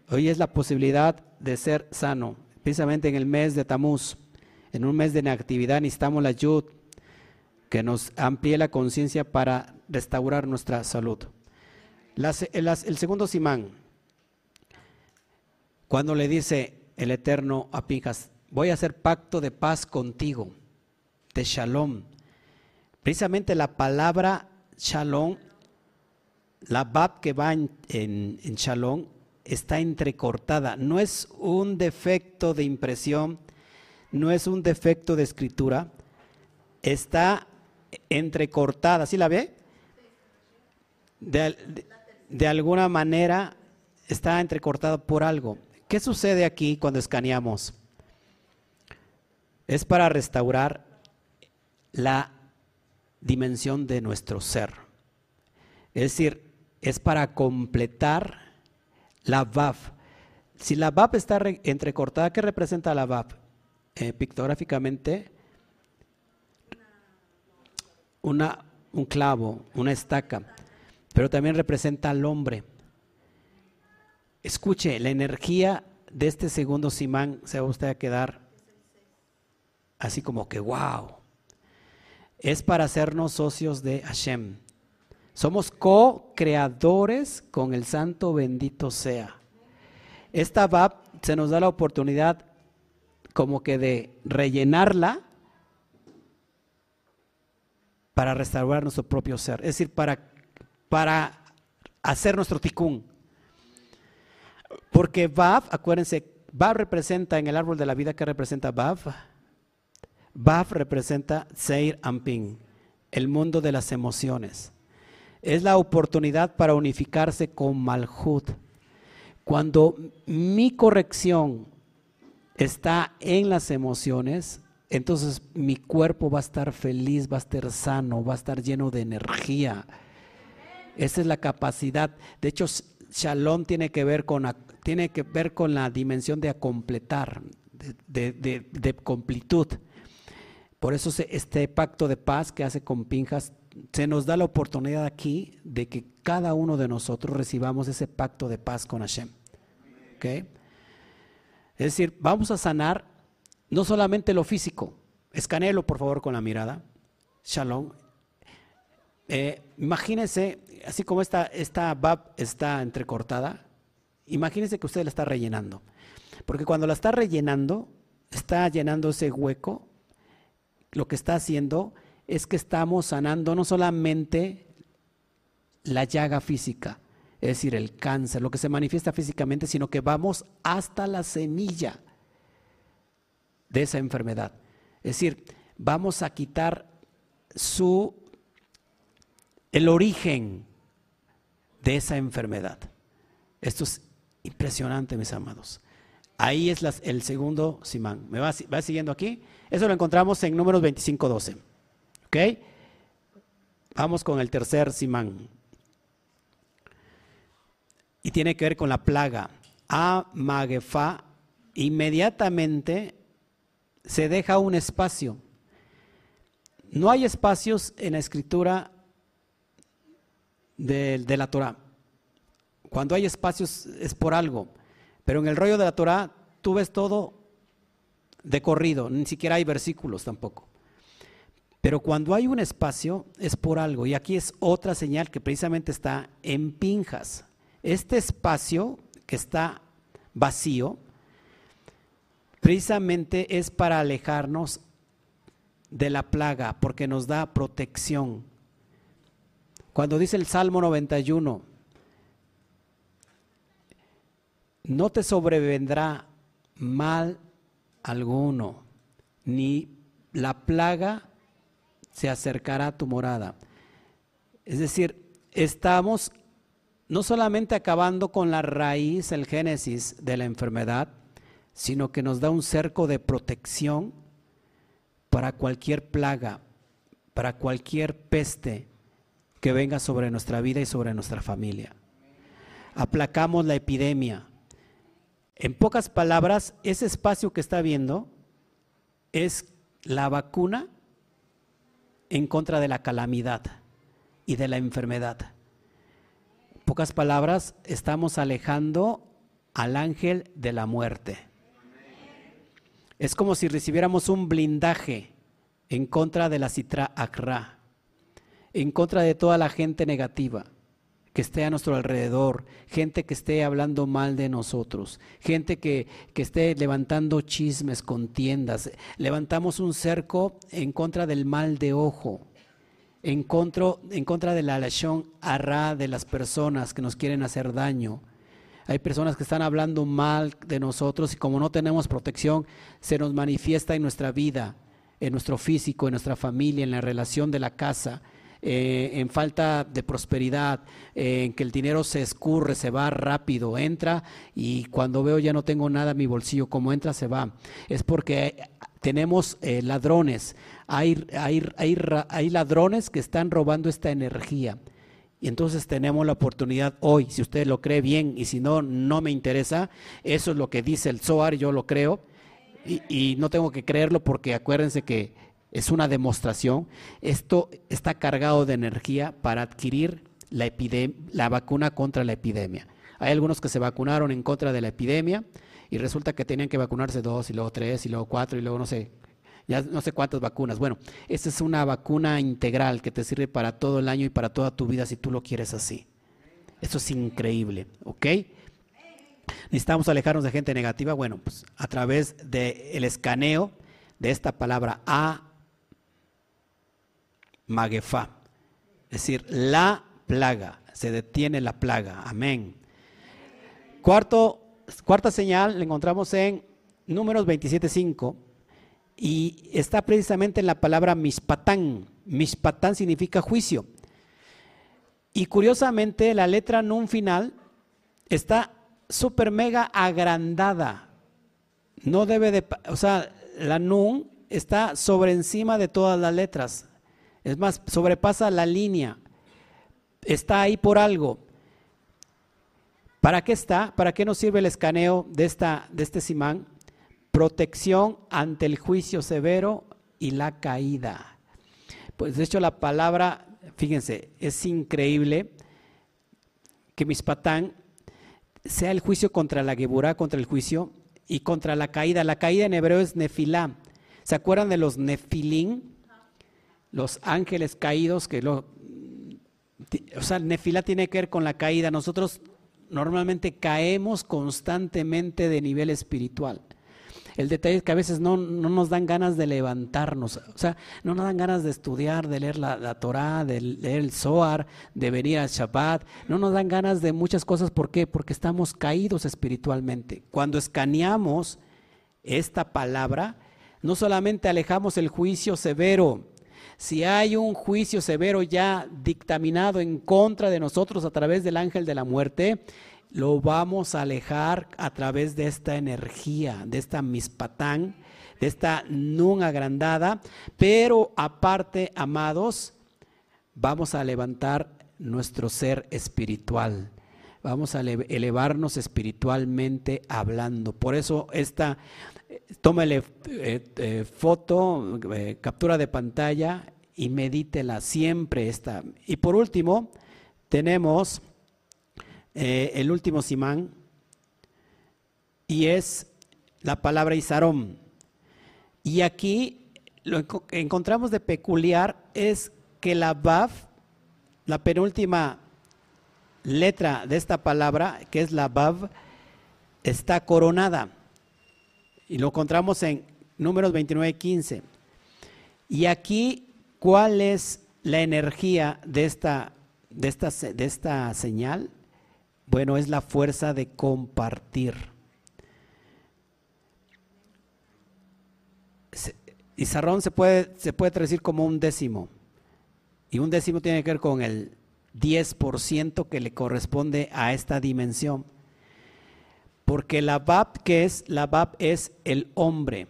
Hoy es la posibilidad de ser sano, precisamente en el mes de Tamuz, en un mes de inactividad necesitamos la ayuda que nos amplíe la conciencia para restaurar nuestra salud. El, segundo simán, cuando le dice el Eterno a Pinjas, voy a hacer pacto de paz contigo, de shalom. Precisamente la palabra shalom la Bab que va en, Shalom está entrecortada. No es un defecto de impresión, no es un defecto de escritura, está entrecortada. ¿Sí la ve? Alguna manera está entrecortada por algo. ¿Qué sucede aquí cuando escaneamos? Es para restaurar la dimensión de nuestro ser. Es decir, es para completar la VAV. Si la VAV está entrecortada, ¿qué representa la VAV? Eh, pictográficamente, una, un clavo, una estaca, pero también representa al hombre. Escuche, la energía de este segundo simán se va usted a quedar así como que wow. Es para hacernos socios de Hashem. Somos co-creadores con el Santo bendito sea. Esta VAP se nos da la oportunidad como que de rellenarla para restaurar nuestro propio ser. Es decir, para, para hacer nuestro ticún. Porque Vav, acuérdense, Vav representa en el árbol de la vida, ¿qué representa Vav? Vav representa Seir Amping, el mundo de las emociones es la oportunidad para unificarse con Malhut. Cuando mi corrección está en las emociones, entonces mi cuerpo va a estar feliz, va a estar sano, va a estar lleno de energía. Esa es la capacidad. De hecho, Shalom tiene que ver con, tiene que ver con la dimensión de completar, de, de completud. Por eso este pacto de paz que hace con Pinjas se nos da la oportunidad aquí de que cada uno de nosotros recibamos ese pacto de paz con Hashem. Es decir, vamos a sanar no solamente lo físico, escanéelo por favor con la mirada. Shalom. Eh, imagínese, así como esta, esta bab está entrecortada, imagínese que usted la está rellenando. Porque cuando la está rellenando, está llenando ese hueco, lo que está haciendo es que estamos sanando no solamente la llaga física, es decir, el cáncer, lo que se manifiesta físicamente, sino que vamos hasta la semilla de esa enfermedad. Es decir, vamos a quitar su el origen de esa enfermedad. Esto es impresionante, mis amados. Ahí es el segundo simán. ¿Me va, siguiendo aquí? Eso lo encontramos en números 25.12. ¿Ok? Vamos con el tercer simán. Y tiene que ver con la plaga. A Magefa, inmediatamente se deja un espacio. No hay espacios en la escritura de, de la Torah. Cuando hay espacios es por algo. Pero en el rollo de la Torah tú ves todo de corrido, ni siquiera hay versículos tampoco. Pero cuando hay un espacio es por algo. Y aquí es otra señal que precisamente está en Pinjas. Este espacio que está vacío, precisamente es para alejarnos de la plaga, porque nos da protección. Cuando dice el Salmo 91, no te sobrevendrá mal alguno, ni la plaga se acercará a tu morada. Es decir, estamos no solamente acabando con la raíz, el génesis de la enfermedad, sino que nos da un cerco de protección para cualquier plaga, para cualquier peste que venga sobre nuestra vida y sobre nuestra familia. Aplacamos la epidemia, en pocas palabras, ese espacio que está viendo es la vacuna en contra de la calamidad y de la enfermedad. En pocas palabras, estamos alejando al ángel de la muerte. Es como si recibiéramos un blindaje en contra de la citra akra, en contra de toda la gente negativa que esté a nuestro alrededor, gente que esté hablando mal de nosotros, gente que, esté levantando chismes, contiendas. Levantamos un cerco en contra del mal de ojo, en contra, en contra de la lesión arra de las personas que nos quieren hacer daño. Hay personas que están hablando mal de nosotros y como no tenemos protección, se nos manifiesta en nuestra vida, en nuestro físico, en nuestra familia, en la relación de la casa eh, en falta de prosperidad, en que el dinero se escurre, se va rápido, entra y cuando veo ya no tengo nada en mi bolsillo, como entra se va. Es porque tenemos eh, ladrones, hay, hay, hay, ladrones que están robando esta energía. Y entonces tenemos la oportunidad hoy, si usted lo cree bien y si no, no me interesa. Eso es lo que dice el Zohar, yo lo creo. Y, y, no tengo que creerlo porque acuérdense que es una demostración. Esto está cargado de energía para adquirir la, la vacuna contra la epidemia. Hay algunos que se vacunaron en contra de la epidemia y resulta que tenían que vacunarse dos y luego tres y luego cuatro y luego no sé, ya no sé cuántas vacunas. Bueno, esta es una vacuna integral que te sirve para todo el año y para toda tu vida si tú lo quieres así. Eso es increíble, ¿ok? Necesitamos alejarnos de gente negativa. Bueno, pues a través del escaneo de esta palabra A, Magefa. Es decir, la plaga. Se detiene la plaga. Amén. Cuarto, cuarta señal la encontramos en Números 27.5 y está precisamente en la palabra mispatán. Mispatán significa juicio. Y curiosamente la letra nun final está súper mega agrandada. No debe de, o sea, la nun está sobre encima de todas las letras. Es más, sobrepasa la línea. Está ahí por algo. ¿Para qué está? ¿Para qué nos sirve el escaneo de, esta, de este simán? Protección ante el juicio severo y la caída. Pues de hecho la palabra, fíjense, es increíble que Mispatán sea el juicio contra la Geburá, contra el juicio, y contra la caída. La caída en hebreo es nefilá. ¿Se acuerdan de los nefilín? Los ángeles caídos, que lo, o sea, nefila tiene que ver con la caída. Nosotros normalmente caemos constantemente de nivel espiritual. El detalle es que a veces no, nos dan ganas de levantarnos, o sea, no nos dan ganas de estudiar, de leer la, la Torah, de leer el Zohar, de venir al Shabbat, no nos dan ganas de muchas cosas. ¿Por qué? Porque estamos caídos espiritualmente. Cuando escaneamos esta palabra, no solamente alejamos el juicio severo, si hay un juicio severo ya dictaminado en contra de nosotros a través del ángel de la muerte, lo vamos a alejar a través de esta energía, de esta mispatán, de esta nun agrandada, pero aparte, amados, vamos a levantar nuestro ser espiritual. Vamos a elevarnos espiritualmente hablando. Por eso esta, tómale eh, eh, foto, eh, captura de pantalla y medítela siempre esta. Y por último, tenemos el último simán y es la palabra Isarón. Y aquí lo que encontramos de peculiar es que la Baf, la penúltima letra de esta palabra, que es la Bav, está coronada. Y lo encontramos en números 29 y 15. Y aquí, ¿cuál es la energía de esta, de esta, de esta señal? Bueno, es la fuerza de compartir. Y Sarrón se puede, se puede traducir como un décimo. Y un décimo tiene que ver con el 10% que le corresponde a esta dimensión. Porque la BAP, que es? La BAP es el hombre.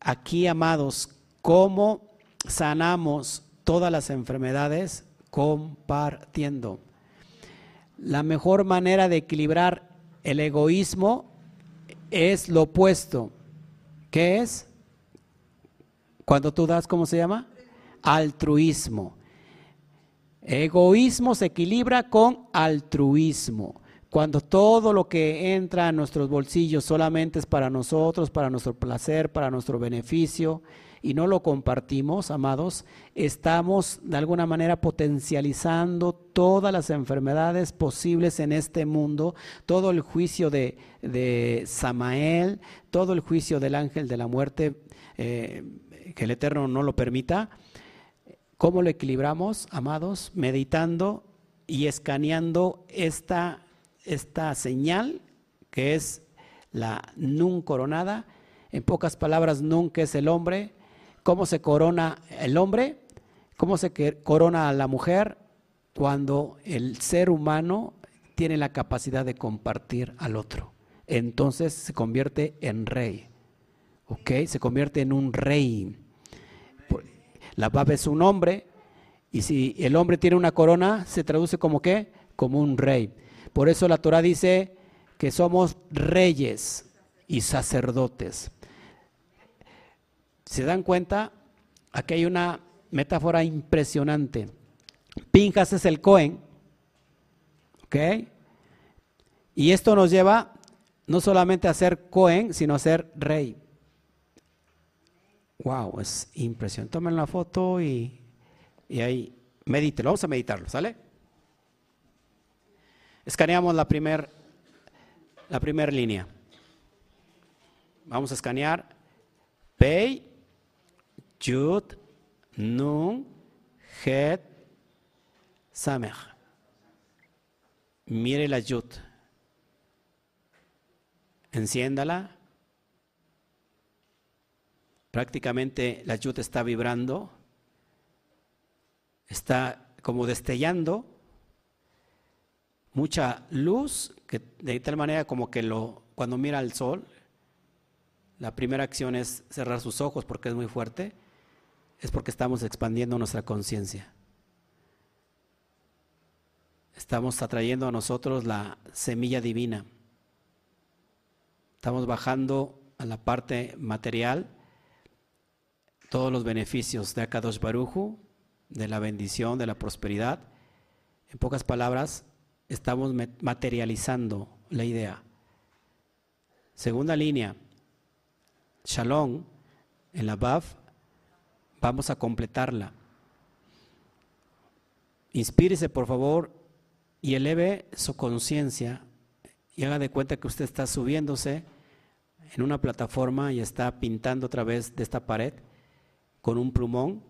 Aquí, amados, ¿cómo sanamos todas las enfermedades? Compartiendo. La mejor manera de equilibrar el egoísmo es lo opuesto. ¿Qué es? Cuando tú das, ¿cómo se llama? Altruismo. Egoísmo se equilibra con altruismo. Cuando todo lo que entra a nuestros bolsillos solamente es para nosotros, para nuestro placer, para nuestro beneficio, y no lo compartimos, amados, estamos de alguna manera potencializando todas las enfermedades posibles en este mundo, todo el juicio de, Samael, todo el juicio del ángel de la muerte, eh, que el Eterno no lo permita, ¿Cómo lo equilibramos, amados? Meditando y escaneando esta, esta señal que es la nun coronada. En pocas palabras, nun que es el hombre. ¿Cómo se corona el hombre? ¿Cómo se corona a la mujer? Cuando el ser humano tiene la capacidad de compartir al otro. Entonces se convierte en rey. ¿Ok? Se convierte en un rey. La Bab es un hombre y si el hombre tiene una corona, se traduce como qué? Como un rey. Por eso la Torah dice que somos reyes y sacerdotes. ¿Se dan cuenta? Aquí hay una metáfora impresionante. Pinjas es el Cohen. ¿Ok? Y esto nos lleva no solamente a ser Cohen, sino a ser rey. Wow, es impresionante. Tomen la foto y, y ahí medítelo. Vamos a meditarlo, ¿sale? Escaneamos la primera la primer línea. Vamos a escanear Pei, Yud, Nun, Het, Samech. Mire la Yud. Enciéndala prácticamente la yud está vibrando, está como destellando mucha luz, de tal manera como que lo, cuando mira al sol, la primera acción es cerrar sus ojos porque es muy fuerte, es porque estamos expandiendo nuestra conciencia. Estamos atrayendo a nosotros la semilla divina. Estamos bajando a la parte material todos los beneficios de Akadosh Baruju, de la bendición, de la prosperidad. En pocas palabras, estamos materializando la idea. Segunda línea, Shalom, en la Baf, vamos a completarla. Inspírese, por favor, y eleve su conciencia y haga de cuenta que usted está subiéndose en una plataforma y está pintando a través de esta pared con un plumón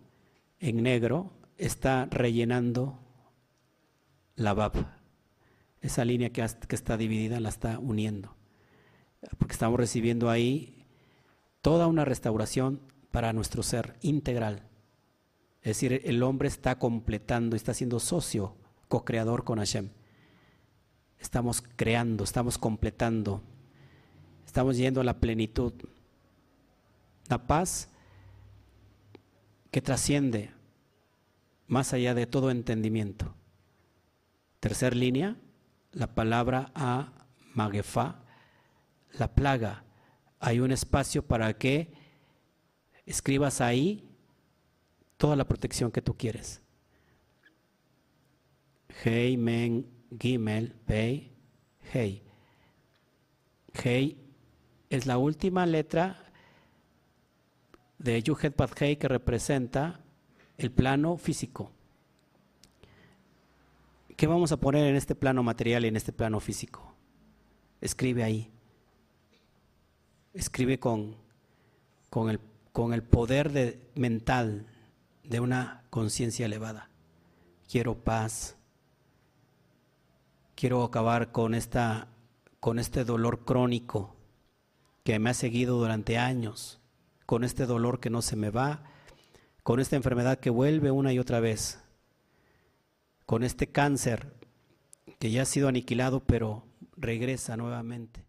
en negro está rellenando la bab. Esa línea que, está dividida la está uniendo. Porque estamos recibiendo ahí toda una restauración para nuestro ser integral. Es decir, el hombre está completando, está siendo socio, co-creador con Hashem. estamos creando, estamos completando, estamos yendo a la plenitud. La paz que trasciende más allá de todo entendimiento. Tercer línea, la palabra a magefa, la plaga. Hay un espacio para que escribas ahí toda la protección que tú quieres. Hey, men, gimel, pei, hey. Hey es la última letra de Yuhet Hey que representa el plano físico. ¿Qué vamos a poner en este plano material y en este plano físico? Escribe ahí. Escribe con, con, el, con el poder de, mental de una conciencia elevada. Quiero paz. Quiero acabar con, esta, con este dolor crónico que me ha seguido durante años, con este dolor que no se me va, con esta enfermedad que vuelve una y otra vez con este cáncer que ya ha sido aniquilado, pero regresa nuevamente.